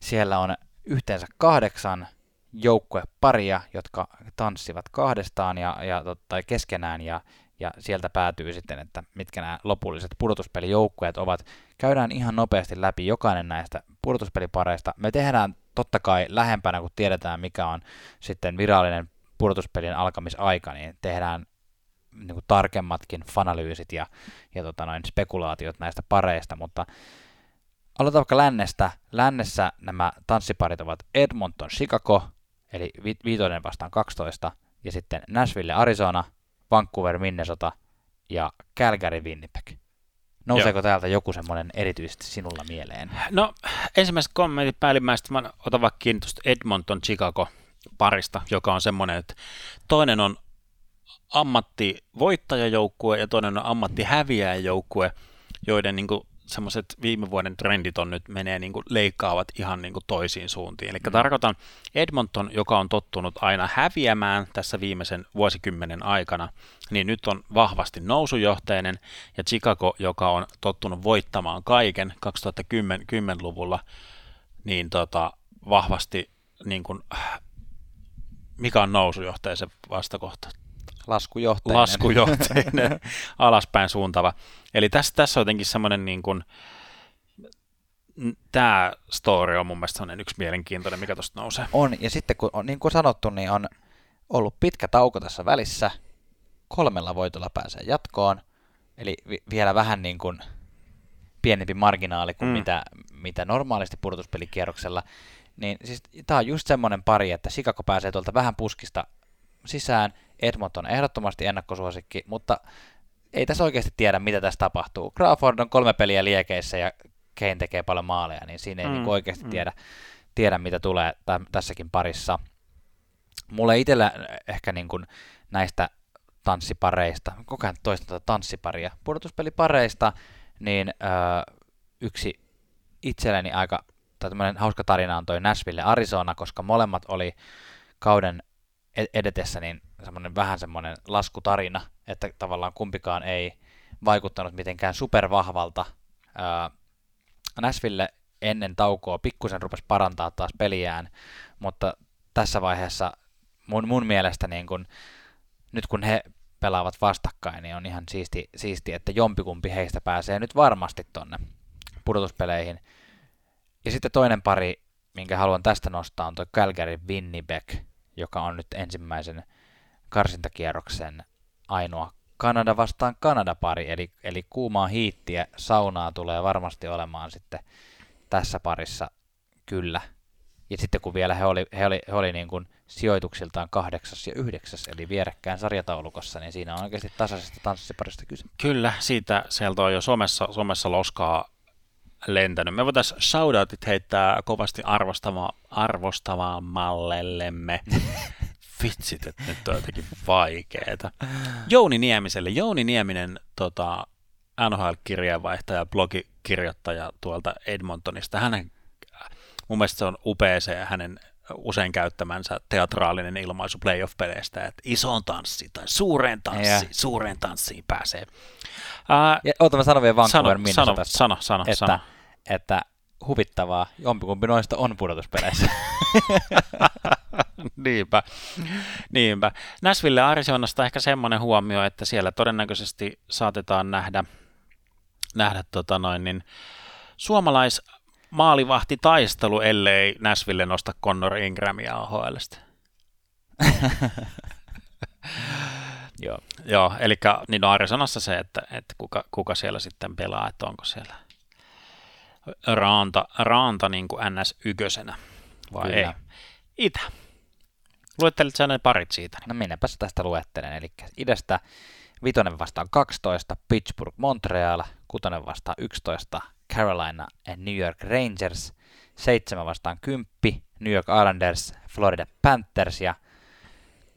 Siellä on yhteensä kahdeksan joukkueparia, jotka tanssivat kahdestaan ja, ja tai keskenään ja, ja sieltä päätyy sitten, että mitkä nämä lopulliset pudotuspelijoukkueet ovat. Käydään ihan nopeasti läpi jokainen näistä pudotuspelipareista. Me tehdään totta kai lähempänä, kun tiedetään mikä on sitten virallinen pudotuspelin alkamisaika, niin tehdään niin kuin tarkemmatkin fanalyysit ja, ja tota noin, spekulaatiot näistä pareista, mutta aloitetaan vaikka lännestä. Lännessä nämä tanssiparit ovat Edmonton, Chicago, eli vi- viitoinen vastaan 12, ja sitten Nashville, Arizona, Vancouver, Minnesota ja Calgary, Winnipeg. Nouseeko Joo. täältä joku semmoinen erityisesti sinulla mieleen? No ensimmäiset kommentit päällimmäiset, mä otan vaikka kiinni Edmonton, Chicago parista, joka on semmoinen, että toinen on ammattivoittajajoukkue ja toinen on ammattihäviäjäjoukkue, joiden niin semmoiset viime vuoden trendit on nyt menee niin kuin, leikkaavat ihan niin kuin, toisiin suuntiin. Eli mm. tarkoitan Edmonton, joka on tottunut aina häviämään tässä viimeisen vuosikymmenen aikana, niin nyt on vahvasti nousujohteinen, ja Chicago, joka on tottunut voittamaan kaiken 2010-luvulla, niin tota, vahvasti niin kuin, mikä on nousujohteisen vastakohta? Laskujohteinen. Laskujohteinen, alaspäin suuntava. Eli tässä, tässä on jotenkin semmoinen niin kuin, tämä story on mun mielestä yksi mielenkiintoinen, mikä tuosta nousee. On, ja sitten kun on, niin kuin sanottu, niin on ollut pitkä tauko tässä välissä, kolmella voitolla pääsee jatkoon, eli vi- vielä vähän niin kuin pienempi marginaali kuin mm. mitä, mitä normaalisti pudotuspelikierroksella, niin siis tämä on just semmoinen pari, että Chicago pääsee tuolta vähän puskista sisään, Edmonton on ehdottomasti ennakkosuosikki, mutta ei tässä oikeasti tiedä, mitä tässä tapahtuu. Crawford on kolme peliä liekeissä ja Kane tekee paljon maaleja, niin siinä ei mm, niin oikeasti mm. tiedä, tiedä, mitä tulee t- tässäkin parissa. Mulle itsellä ehkä niin kuin näistä tanssipareista, koko ajan toista tuota tanssiparia, pudotuspelipareista, niin öö, yksi itselleni aika, tai tämmöinen hauska tarina on toi Nashville Arizona, koska molemmat oli kauden e-, edetessä niin semmoinen vähän semmoinen laskutarina, että tavallaan kumpikaan ei vaikuttanut mitenkään supervahvalta. Öö, Nashville ennen taukoa pikkusen rupesi parantaa taas peliään, mutta tässä vaiheessa mun, mun mielestä niin kun, nyt kun he pelaavat vastakkain, niin on ihan siisti, siisti, että jompikumpi heistä pääsee nyt varmasti tonne pudotuspeleihin. Ja sitten toinen pari, minkä haluan tästä nostaa, on tuo Calgary Winnipeg, joka on nyt ensimmäisen karsintakierroksen ainoa Kanada vastaan Kanada-pari, eli, eli kuumaa hiittiä saunaa tulee varmasti olemaan sitten tässä parissa kyllä. Ja sitten kun vielä he oli, he oli, he oli niin kuin sijoituksiltaan kahdeksas ja yhdeksäs, eli vierekkäin sarjataulukossa, niin siinä on oikeasti tasaisesta tanssiparista kyse. Kyllä, siitä sieltä on jo somessa, somessa loskaa lentänyt. Me voitaisiin shoutoutit heittää kovasti arvostava, arvostavamallellemme. Vitsit, että nyt on jotenkin vaikeeta. Jouni Niemiselle. Jouni Nieminen, tota, NHL-kirjeenvaihtaja, blogikirjoittaja tuolta Edmontonista. Hänen, mun mielestä se on upea se hänen usein käyttämänsä teatraalinen ilmaisu playoff-peleistä, että isoon tanssi tai suureen tanssiin, suureen tanssiin pääsee. Uh, Oota, mä sanon vielä Vancouver sano, sano, sano, sano, että, sano. että huvittavaa, jompikumpi noista on pudotuspeleissä. niinpä, niinpä. Nashville Arizonasta ehkä semmoinen huomio, että siellä todennäköisesti saatetaan nähdä, nähdä tota noin, niin suomalais maalivahti taistelu, ellei Nashville nosta Connor Ingramia AHLstä. Joo. Joo, eli niin on Arizonassa se, että, että kuka, kuka siellä sitten pelaa, että onko siellä Raanta, Raanta niin kuin NS ykkösenä vai Kyllä. ei. Itä. Luettelit sä ne parit siitä? Niin? No minäpä tästä luettelen. Eli idästä vitonen vastaan 12, Pittsburgh Montreal, kutonen vastaan 11, Carolina ja New York Rangers, 7 vastaan 10, New York Islanders, Florida Panthers ja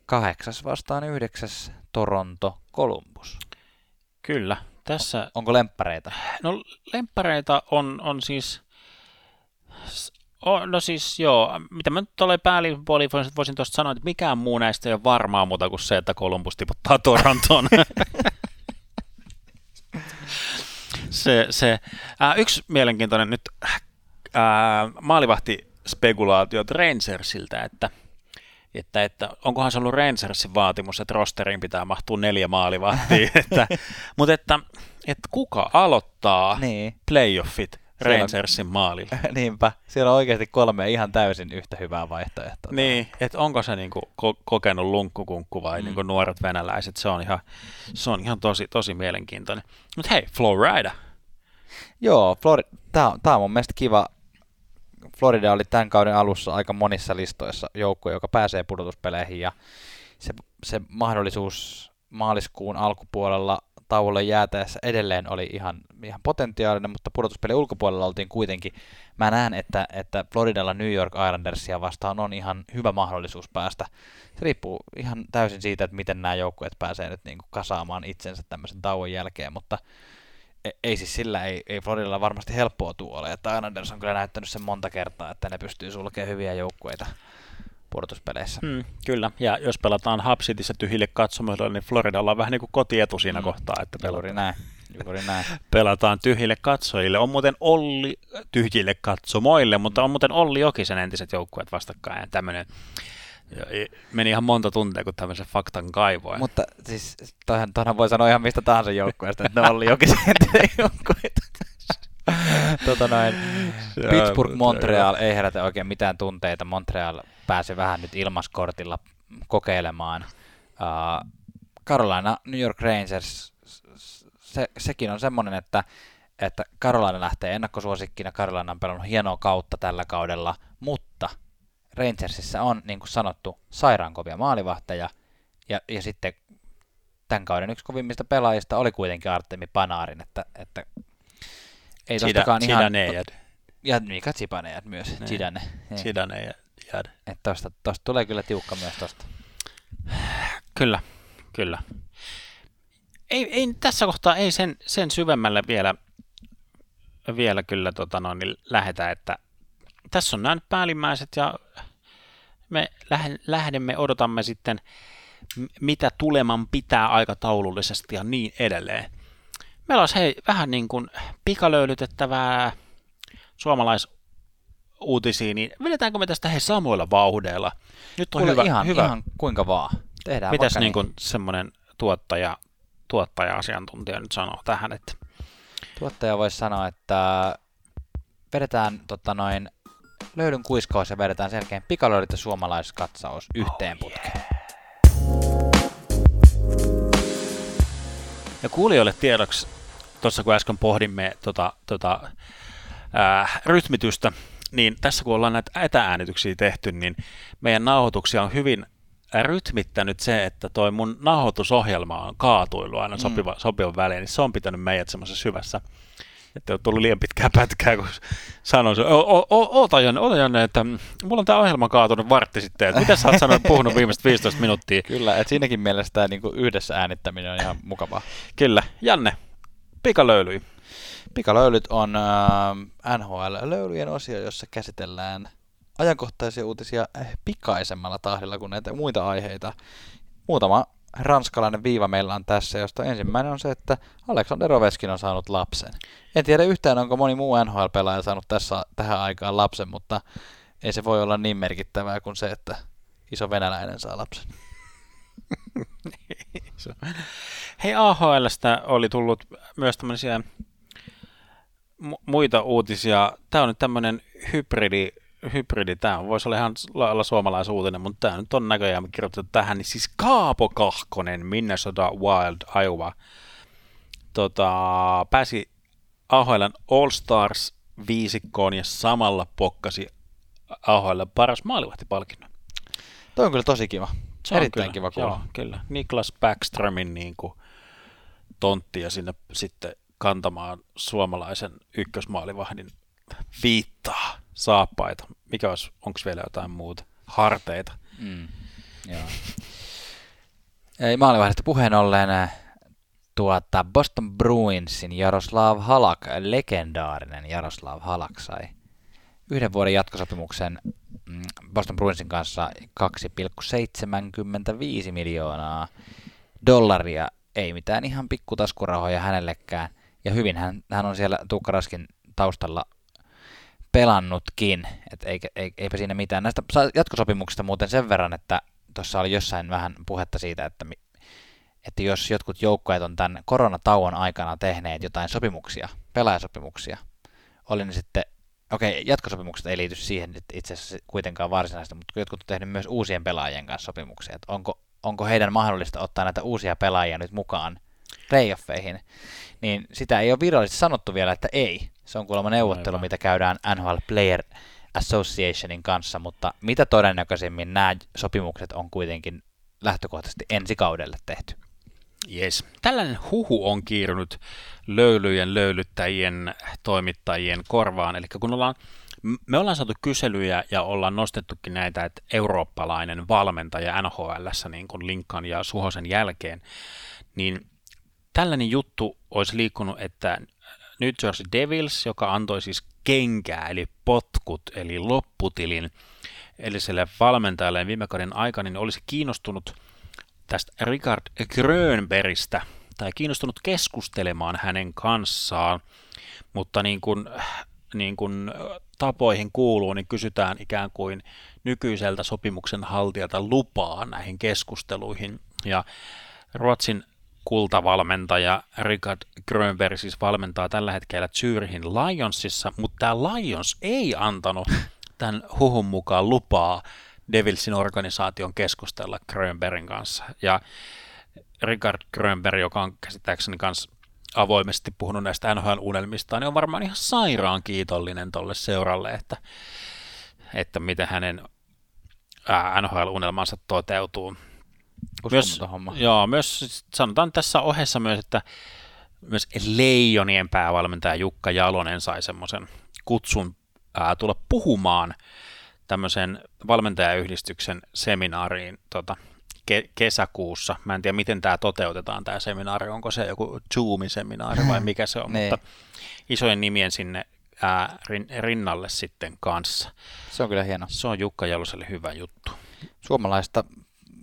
8 vastaan 9, Toronto Columbus. Kyllä, tässä... On, onko lemppareita? No lemppareita on, on siis... Oh, no siis joo, mitä mä nyt olen päällipuoli voisin, voisin tuosta sanoa, että mikään muu näistä ei ole varmaa muuta kuin se, että Columbus tiputtaa Torontoon. se, se, äh, yksi mielenkiintoinen nyt äh, maalivahti spekulaatio Rangersiltä, että, että, että onkohan se ollut Rangersin vaatimus, että rosteriin pitää mahtua neljä maalivahtia, että, mutta että, että kuka aloittaa niin. playoffit Rangersin maalilla. Niinpä, siellä on oikeasti kolme ihan täysin yhtä hyvää vaihtoehtoa. Niin, että onko se niinku ko- kokenut lunkkukunkku vai mm. niinku nuoret venäläiset, se on ihan, se on ihan tosi, tosi mielenkiintoinen. Mutta hei, Florida. Joo, Flori- tämä on, tää on mun mielestä kiva. Florida oli tämän kauden alussa aika monissa listoissa joukko, joka pääsee pudotuspeleihin ja se, se mahdollisuus maaliskuun alkupuolella tauolle jäätäessä edelleen oli ihan, ihan potentiaalinen, mutta pudotuspelin ulkopuolella oltiin kuitenkin. Mä näen, että, että Floridalla New York Islandersia vastaan on ihan hyvä mahdollisuus päästä. Se riippuu ihan täysin siitä, että miten nämä joukkueet pääsee nyt niin kuin kasaamaan itsensä tämmöisen tauon jälkeen, mutta e, ei siis sillä, ei, ei Floridalla varmasti helppoa tuolle, että Islanders on kyllä näyttänyt sen monta kertaa, että ne pystyy sulkemaan hyviä joukkueita pudotuspeleissä. Mm, kyllä, ja jos pelataan Hubsitissä tyhjille katsomoille, niin Floridalla on vähän niin kuin kotietu siinä mm. kohtaa. Että pelataan. Näin. Juuri näin. pelataan tyhjille katsojille. On muuten Olli tyhjille katsomoille, mutta on muuten Olli Jokisen entiset joukkueet vastakkain. Ja tämmöinen meni ihan monta tuntia, kun tämmöisen faktan kaivoin. Mutta siis toihan, toihan voi sanoa ihan mistä tahansa joukkueesta, että ne Olli Jokisen entinen joukkueet. tota noin. Pittsburgh Montreal ei herätä oikein mitään tunteita. Montreal pääsi vähän nyt ilmaskortilla kokeilemaan uh, Carolina, New York Rangers, se, sekin on semmoinen, että, että Carolina lähtee ennakkosuosikkina, Carolina on pelannut hienoa kautta tällä kaudella, mutta Rangersissa on, niin kuin sanottu, sairaankovia maalivahteja, ja, ja sitten tämän kauden yksi kovimmista pelaajista oli kuitenkin Artemi Panarin, että, että ei tostakaan ihan... Zidanejad. Ja Mika Zibanejad myös, Zidane. Zidanejad. Että tosta, tosta tulee kyllä tiukka myös tosta. Kyllä, kyllä. Ei, ei, tässä kohtaa ei sen, sen syvemmälle vielä, vielä kyllä tota noin, niin lähetä, että tässä on nämä päällimmäiset ja me lähdemme, odotamme sitten, mitä tuleman pitää aikataulullisesti ja niin edelleen. Meillä olisi hei, vähän niin kuin pikalöylytettävää suomalaisuutisia, niin vedetäänkö me tästä hei samoilla vauhdeilla? Nyt on Kuule, hyvä, ihan, hyvä. ihan kuinka vaan. Tehdään Mitäs niin kuin semmoinen tuottaja, tuottaja-asiantuntija nyt sanoo tähän? Että... Tuottaja voisi sanoa, että vedetään tota noin, löydyn kuiskaus ja vedetään selkeän pikalöylyt ja suomalaiskatsaus yhteen oh, putkeen. Yeah. Ja kuulijoille tiedoksi, tuossa kun äsken pohdimme tota, tota, ää, rytmitystä, niin tässä kun ollaan näitä etääänityksiä tehty, niin meidän nauhoituksia on hyvin rytmittänyt se, että toi mun nauhoitusohjelma on kaatuillut aina mm. sopiva, sopivan väliin, niin se on pitänyt meidät semmoisessa syvässä että on tullut liian pitkää pätkää, kun sanoin, se, oota Janne, oota Janne, että mulla on tämä ohjelma kaatunut vartti sitten, että mitä sä oot sanonut, puhunut viimeiset 15 minuuttia? Kyllä, että siinäkin mielessä tämä niin yhdessä äänittäminen on ihan mukavaa. Kyllä, Janne, pikalöyly. Pikalöylyt on äh, NHL-löylyjen osio, jossa käsitellään ajankohtaisia uutisia pikaisemmalla tahdilla kuin näitä muita aiheita. Muutama ranskalainen viiva meillä on tässä, josta ensimmäinen on se, että Aleksander Oveskin on saanut lapsen. En tiedä yhtään, onko moni muu NHL-pelaaja saanut tässä, tähän aikaan lapsen, mutta ei se voi olla niin merkittävää kuin se, että iso venäläinen saa lapsen. Hei, AHLstä oli tullut myös tämmöisiä muita uutisia. Tämä on nyt tämmöinen hybridi hybridi, tämä voisi olla ihan lailla suomalaisuutinen, mutta tämä nyt on näköjään kirjoitettu tähän, niin siis Kaapo Kahkonen, Minnesota Wild, Iowa, tota, pääsi AHL All Stars viisikkoon ja samalla pokkasi AHL paras maalivahtipalkinnon. Toi on kyllä tosi kiva. Se Erittäin kyllä, kiva kuulla. Joo, kyllä. Niklas Backströmin niin kuin, tonttia sinne sitten kantamaan suomalaisen ykkösmaalivahdin viittaa saappaita. Mikä olisi, onko vielä jotain muuta? Harteita. Mm, joo. Ei maalivahdista puheen ollen tuota, Boston Bruinsin Jaroslav Halak, legendaarinen Jaroslav Halak sai yhden vuoden jatkosopimuksen mm, Boston Bruinsin kanssa 2,75 miljoonaa dollaria. Ei mitään ihan pikkutaskurahoja hänellekään. Ja hyvin hän, hän on siellä Tuukkaraskin taustalla pelannutkin, et eikä, eipä siinä mitään. Näistä jatkosopimuksista muuten sen verran, että tuossa oli jossain vähän puhetta siitä, että, että jos jotkut joukkueet on tämän koronatauon aikana tehneet jotain sopimuksia, pelaajasopimuksia, oli ne sitten, okei, okay, jatkosopimukset ei liity siihen itse asiassa kuitenkaan varsinaisesti, mutta jotkut on tehnyt myös uusien pelaajien kanssa sopimuksia, että onko, onko heidän mahdollista ottaa näitä uusia pelaajia nyt mukaan playoffeihin, niin sitä ei ole virallisesti sanottu vielä, että ei. Se on kuulemma neuvottelu, Aivan. mitä käydään NHL Player Associationin kanssa, mutta mitä todennäköisemmin nämä sopimukset on kuitenkin lähtökohtaisesti ensi kaudelle tehty. Yes. Tällainen huhu on kiirunut löylyjen, löylyttäjien, toimittajien korvaan. Eli kun ollaan, me ollaan saatu kyselyjä ja ollaan nostettukin näitä, että eurooppalainen valmentaja NHLssä niin kuin Linkan ja Suhosen jälkeen, niin tällainen juttu olisi liikkunut, että New Jersey Devils, joka antoi siis kenkää, eli potkut, eli lopputilin edelliselle valmentajalle viime kauden aikana, niin olisi kiinnostunut tästä Richard Grönbergistä, tai kiinnostunut keskustelemaan hänen kanssaan, mutta niin kuin, niin kuin tapoihin kuuluu, niin kysytään ikään kuin nykyiseltä sopimuksen haltijalta lupaa näihin keskusteluihin. Ja Ruotsin kultavalmentaja Richard Grönberg siis valmentaa tällä hetkellä Zyrhin Lionsissa, mutta tämä Lions ei antanut tämän huhun mukaan lupaa Devilsin organisaation keskustella Grönbergin kanssa. Ja Richard Grönberg, joka on käsittääkseni kanssa avoimesti puhunut näistä NHL-unelmista, niin on varmaan ihan sairaan kiitollinen tolle seuralle, että, että miten hänen NHL-unelmansa toteutuu. Myös, joo, myös sanotaan tässä ohessa myös, että myös Leijonien päävalmentaja Jukka Jalonen sai semmoisen kutsun ää, tulla puhumaan tämmöisen valmentajayhdistyksen seminaariin tota, ke- kesäkuussa. Mä en tiedä, miten tämä toteutetaan, tämä seminaari. Onko se joku Zoom-seminaari vai mikä se on, Niin. mutta isojen nimien sinne ää, rin- rinnalle sitten kanssa. Se on kyllä hieno. Se on Jukka Jaloselle hyvä juttu. Suomalaista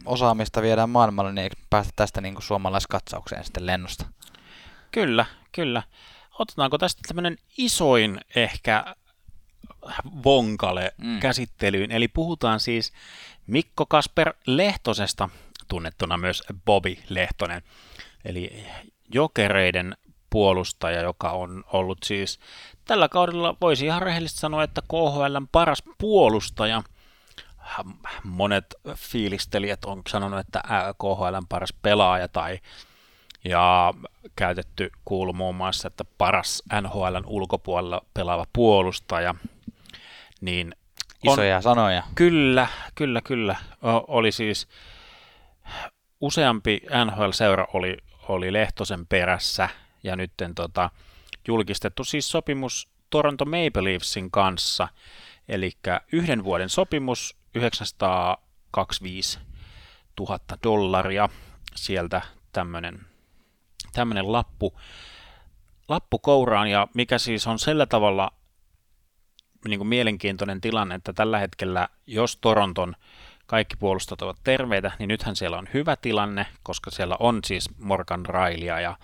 osaamista viedään maailmalle, niin eikö päästä tästä niin kuin suomalaiskatsaukseen sitten lennosta? Kyllä, kyllä. Otetaanko tästä tämmöinen isoin ehkä vonkale mm. käsittelyyn, eli puhutaan siis Mikko Kasper Lehtosesta, tunnettuna myös Bobby Lehtonen, eli jokereiden puolustaja, joka on ollut siis tällä kaudella, voisi ihan rehellisesti sanoa, että KHLn paras puolustaja. Monet fiilistelijät on sanonut, että KHLn paras pelaaja tai ja käytetty kuulu muun muassa, että paras NHLn ulkopuolella pelaava puolustaja, niin on, Isoja sanoja. Kyllä, kyllä, kyllä. O- oli siis useampi NHL-seura oli, oli Lehtosen perässä, ja nyt tota, julkistettu siis sopimus Toronto Maple Leafsin kanssa, eli yhden vuoden sopimus 925 000 dollaria, sieltä tämmöinen tämmöinen lappu, lappu kouraan, ja mikä siis on sillä tavalla niin kuin mielenkiintoinen tilanne, että tällä hetkellä, jos Toronton kaikki puolustat ovat terveitä, niin nythän siellä on hyvä tilanne, koska siellä on siis Morgan Railia ja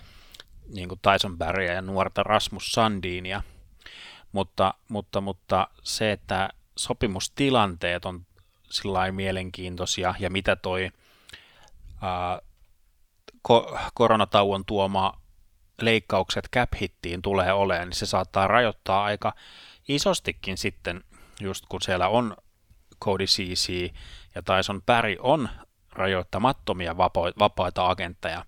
niin kuin Tyson Barrya ja nuorta Rasmus Sandinia, mutta, mutta, mutta se, että sopimustilanteet on sillä mielenkiintoisia ja mitä toi ää, ko- koronatauon tuoma leikkaukset cap tulee olemaan, niin se saattaa rajoittaa aika isostikin sitten, just kun siellä on Cody CC ja Tyson Barry on rajoittamattomia vapo- vapaita agentteja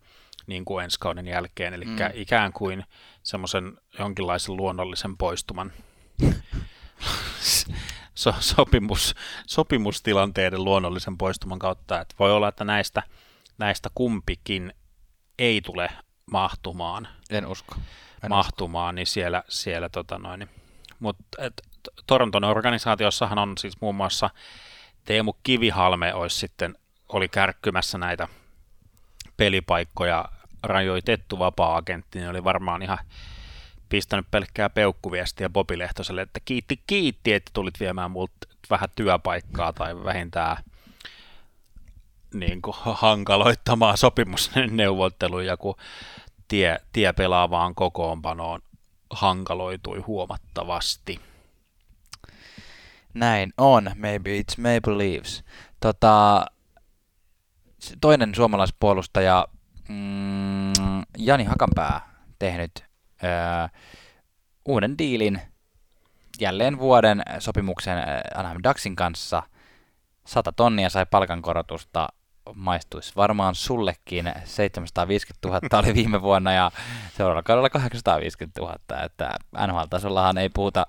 niin kuin ensi kauden jälkeen, eli mm. ikään kuin semmoisen jonkinlaisen luonnollisen poistuman so- sopimus, sopimustilanteiden luonnollisen poistuman kautta, että voi olla, että näistä, näistä kumpikin ei tule mahtumaan. En usko. En mahtumaan, usko. niin siellä, siellä tota noin, niin. mutta Toronton organisaatiossahan on siis muun muassa Teemu Kivihalme olisi sitten, oli kärkkymässä näitä pelipaikkoja rajoitettu vapaa-agentti, niin oli varmaan ihan pistänyt pelkkää peukkuviestiä Bobi Lehtoselle, että kiitti, kiitti, että tulit viemään multa vähän työpaikkaa tai vähintään niin kuin hankaloittamaan sopimusneuvotteluja, kun tie, tie pelaavaan kokoonpanoon hankaloitui huomattavasti. Näin on, maybe it's Maple Leaves. Tota, toinen suomalaispuolustaja, mm, Jani Hakanpää, tehnyt öö, uuden diilin, jälleen vuoden sopimuksen Anaheim Ducksin kanssa. 100 tonnia sai palkankorotusta maistuisi varmaan sullekin. 750 000 oli viime vuonna ja seuraavalla kaudella 850 000. Että NHL-tasollahan ei puhuta,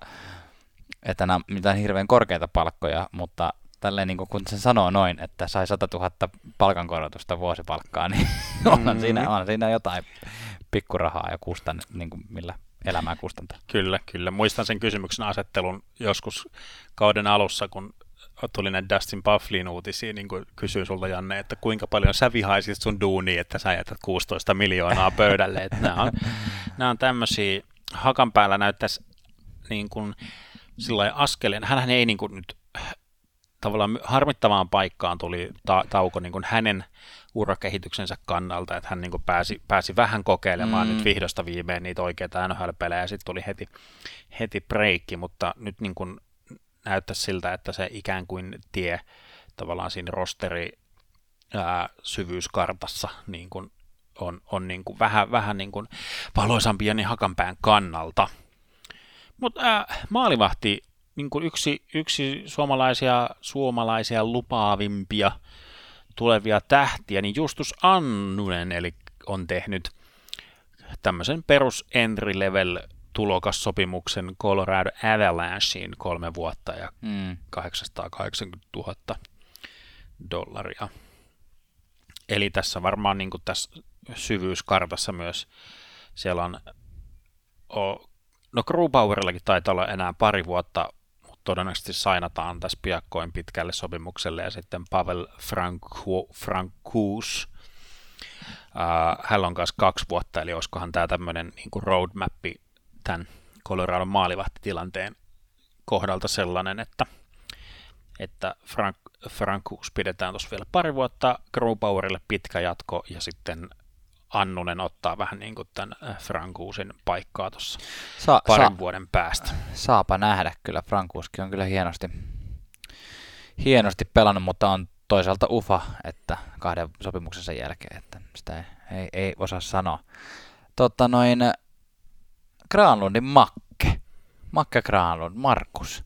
että nämä mitään hirveän korkeita palkkoja, mutta tälleen niin kun se sanoo noin, että sai 100 000 palkankorotusta vuosipalkkaa, niin onhan, mm-hmm. siinä, on siinä jotain pikkurahaa ja kustan, niin kuin millä elämää kustantaa. Kyllä, kyllä. Muistan sen kysymyksen asettelun joskus kauden alussa, kun tuli näitä Dustin Bufflin uutisia, niin kuin kysyi sulta Janne, että kuinka paljon sä vihaisit sun duuni, että sä jätät 16 miljoonaa pöydälle. Että nämä, on, nämä on tämmöisiä, hakan päällä näyttäisi niin kuin askeleen, hän ei niin kuin nyt tavallaan harmittavaan paikkaan tuli ta- tauko niin kuin hänen urakehityksensä kannalta, että hän niin pääsi, pääsi vähän kokeilemaan mm. nyt vihdosta viimein niitä oikeita NHL-pelejä, ja sitten tuli heti, heti breikki, mutta nyt niin kuin näyttäisi siltä, että se ikään kuin tie tavallaan siinä rosteri ää, syvyyskartassa niin kuin on, on niin kuin vähän, vähän niin kuin valoisampi Jani Hakanpään kannalta. Mutta maalivahti, niin kuin yksi, yksi suomalaisia, suomalaisia lupaavimpia tulevia tähtiä, niin Justus Annunen eli on tehnyt tämmöisen perus entry level tulokassopimuksen Colorado Avalancheen kolme vuotta ja mm. 880 000 dollaria. Eli tässä varmaan niin tässä syvyyskartassa myös siellä on, no Grubauerillakin taitaa olla enää pari vuotta, todennäköisesti sainataan tässä piakkoin pitkälle sopimukselle ja sitten Pavel Franku, Frankuus, hänellä on myös kaksi vuotta, eli olisikohan tämä tämmöinen niin roadmappi tämän Coloradon maalivahtitilanteen kohdalta sellainen, että, että Frank, Frankuus pidetään tuossa vielä pari vuotta, Grubauerille pitkä jatko ja sitten Annunen ottaa vähän niin kuin tämän äh, Frankuusin paikkaa tuossa Sa- parin sa- vuoden päästä. Saapa nähdä kyllä, Frankuuskin on kyllä hienosti, hienosti pelannut, mutta on toisaalta ufa, että kahden sopimuksensa jälkeen, että sitä ei, ei, ei osaa sanoa. Totta noin, Granlundin Makke, Makke Granlund, Markus,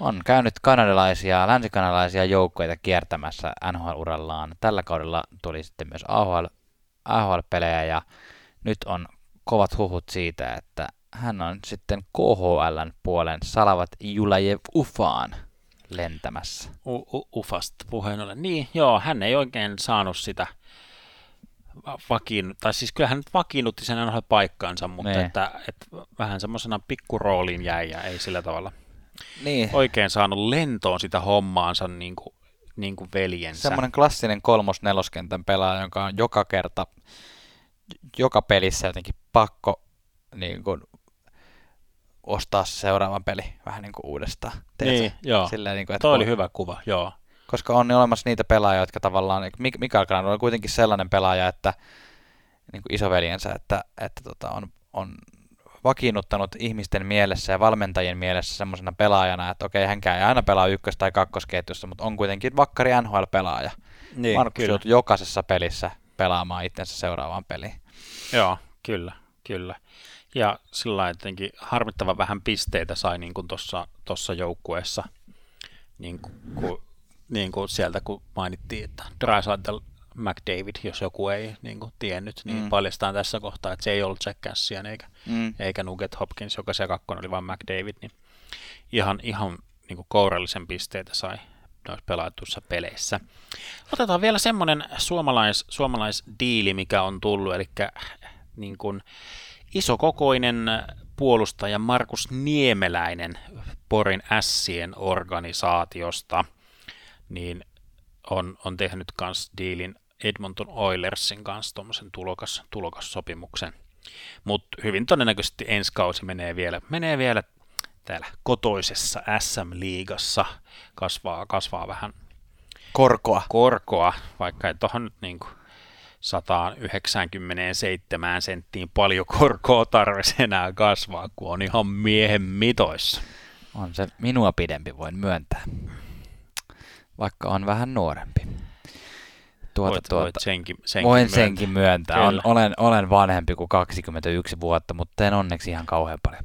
on käynyt kanadalaisia, länsikanadalaisia joukkoja kiertämässä NHL-urallaan. Tällä kaudella tuli sitten myös AHL, AHL-pelejä ja nyt on kovat huhut siitä, että hän on sitten KHLn puolen Salavat Julajev Ufaan lentämässä. U- u- ufasta puheen ollen. Niin, joo, hän ei oikein saanut sitä vakiin, tai siis kyllä hän nyt vakiinnutti sen aina paikkaansa, mutta niin. että, että, vähän semmoisena pikkuroolin jäi ja ei sillä tavalla niin. oikein saanut lentoon sitä hommaansa niin kuin, niin kuin veljensä. Semmoinen klassinen kolmos-neloskentän pelaaja, jonka on joka kerta, joka pelissä jotenkin pakko niin kuin, ostaa seuraavan peli vähän niin kuin uudestaan. Teetkö? Niin, joo. Silleen, niin kuin, että Toi oli hyvä kuva, joo. Koska on niin olemassa niitä pelaajia, jotka tavallaan, niin Mikael Granlund on kuitenkin sellainen pelaaja, että niin kuin isoveljensä, että, että tota, on, on vakiinnuttanut ihmisten mielessä ja valmentajien mielessä semmoisena pelaajana, että okei, hänkään ei aina pelaa ykkös- tai kakkosketjussa, mutta on kuitenkin vakkari NHL-pelaaja. Niin, Markus joutuu jokaisessa pelissä pelaamaan itsensä seuraavaan peliin. Joo, kyllä, kyllä. Ja sillä jotenkin harmittava vähän pisteitä sai niin kuin tuossa joukkueessa, niin kuin, kun, niin kuin sieltä kun mainittiin, että Drysaitel McDavid, jos joku ei niin kuin, tiennyt, niin mm. paljastaan tässä kohtaa, että se ei ollut Jack Cassian eikä, mm. eikä Nugget Hopkins, joka se kakkonen oli vain McDavid, niin ihan, ihan niin kuin kourallisen pisteitä sai noissa pelatuissa peleissä. Otetaan vielä semmoinen suomalais, suomalaisdiili, mikä on tullut, eli niin kuin, isokokoinen puolustaja Markus Niemeläinen Porin Sien organisaatiosta, niin on, on tehnyt kans diilin Edmonton Oilersin kanssa tuommoisen tulokas, tulokassopimuksen. Mutta hyvin todennäköisesti ensi kausi menee vielä, menee vielä täällä kotoisessa SM-liigassa, kasvaa, kasvaa vähän korkoa, korkoa vaikka ei tuohon nyt niin kuin 197 senttiin paljon korkoa tarvitsisi enää kasvaa, kun on ihan miehen mitoissa. On se minua pidempi, voin myöntää. Vaikka on vähän nuorempi. Tuota, voit, tuota, voit senkin, senkin voin myöntää. senkin myöntää. On, olen, olen vanhempi kuin 21 vuotta, mutta en onneksi ihan kauhean paljon.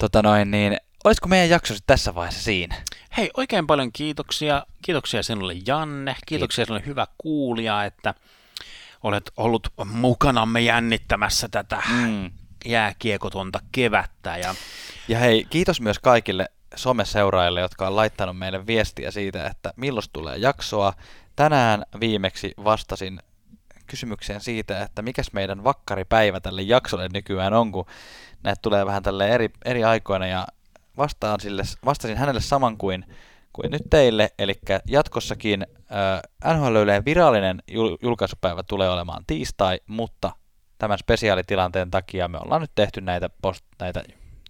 Tota noin, niin, olisiko meidän jakso tässä vaiheessa siinä? Hei, oikein paljon kiitoksia. Kiitoksia sinulle Janne. Kiitoksia Kiitos. sinulle hyvä kuulija, että olet ollut mukanamme jännittämässä tätä mm. jääkiekotonta kevättä. Ja... ja hei, kiitos myös kaikille someseuraajille, jotka on laittanut meille viestiä siitä, että milloin tulee jaksoa. Tänään viimeksi vastasin kysymykseen siitä, että mikäs meidän vakkaripäivä tälle jaksolle nykyään on, kun näitä tulee vähän tälle eri, eri aikoina. Ja vastaan sille, vastasin hänelle saman kuin kuin nyt teille, eli jatkossakin äh, NHL virallinen jul- julkaisupäivä tulee olemaan tiistai, mutta tämän spesiaalitilanteen takia me ollaan nyt tehty näitä, post- näitä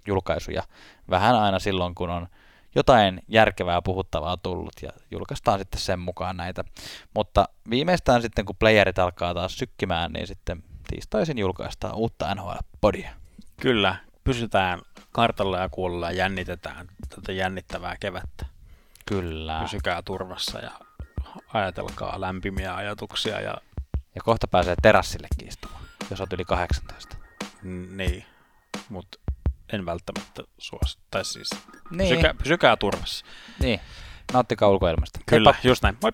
julkaisuja vähän aina silloin, kun on jotain järkevää puhuttavaa tullut ja julkaistaan sitten sen mukaan näitä. Mutta viimeistään sitten, kun playerit alkaa taas sykkimään, niin sitten tiistaisin julkaistaan uutta NHL-podia. Kyllä, pysytään kartalla ja kuulla ja jännitetään tätä jännittävää kevättä. Kyllä. Pysykää turvassa ja ajatelkaa lämpimiä ajatuksia. Ja, ja kohta pääsee terassille istumaan, jos olet yli 18. Niin, mutta en välttämättä suosi. Tai siis niin. pysykää, pysykää turvassa. Niin, nauttikaa ulkoilmasta. Kyllä, Heippa. just näin. Moi!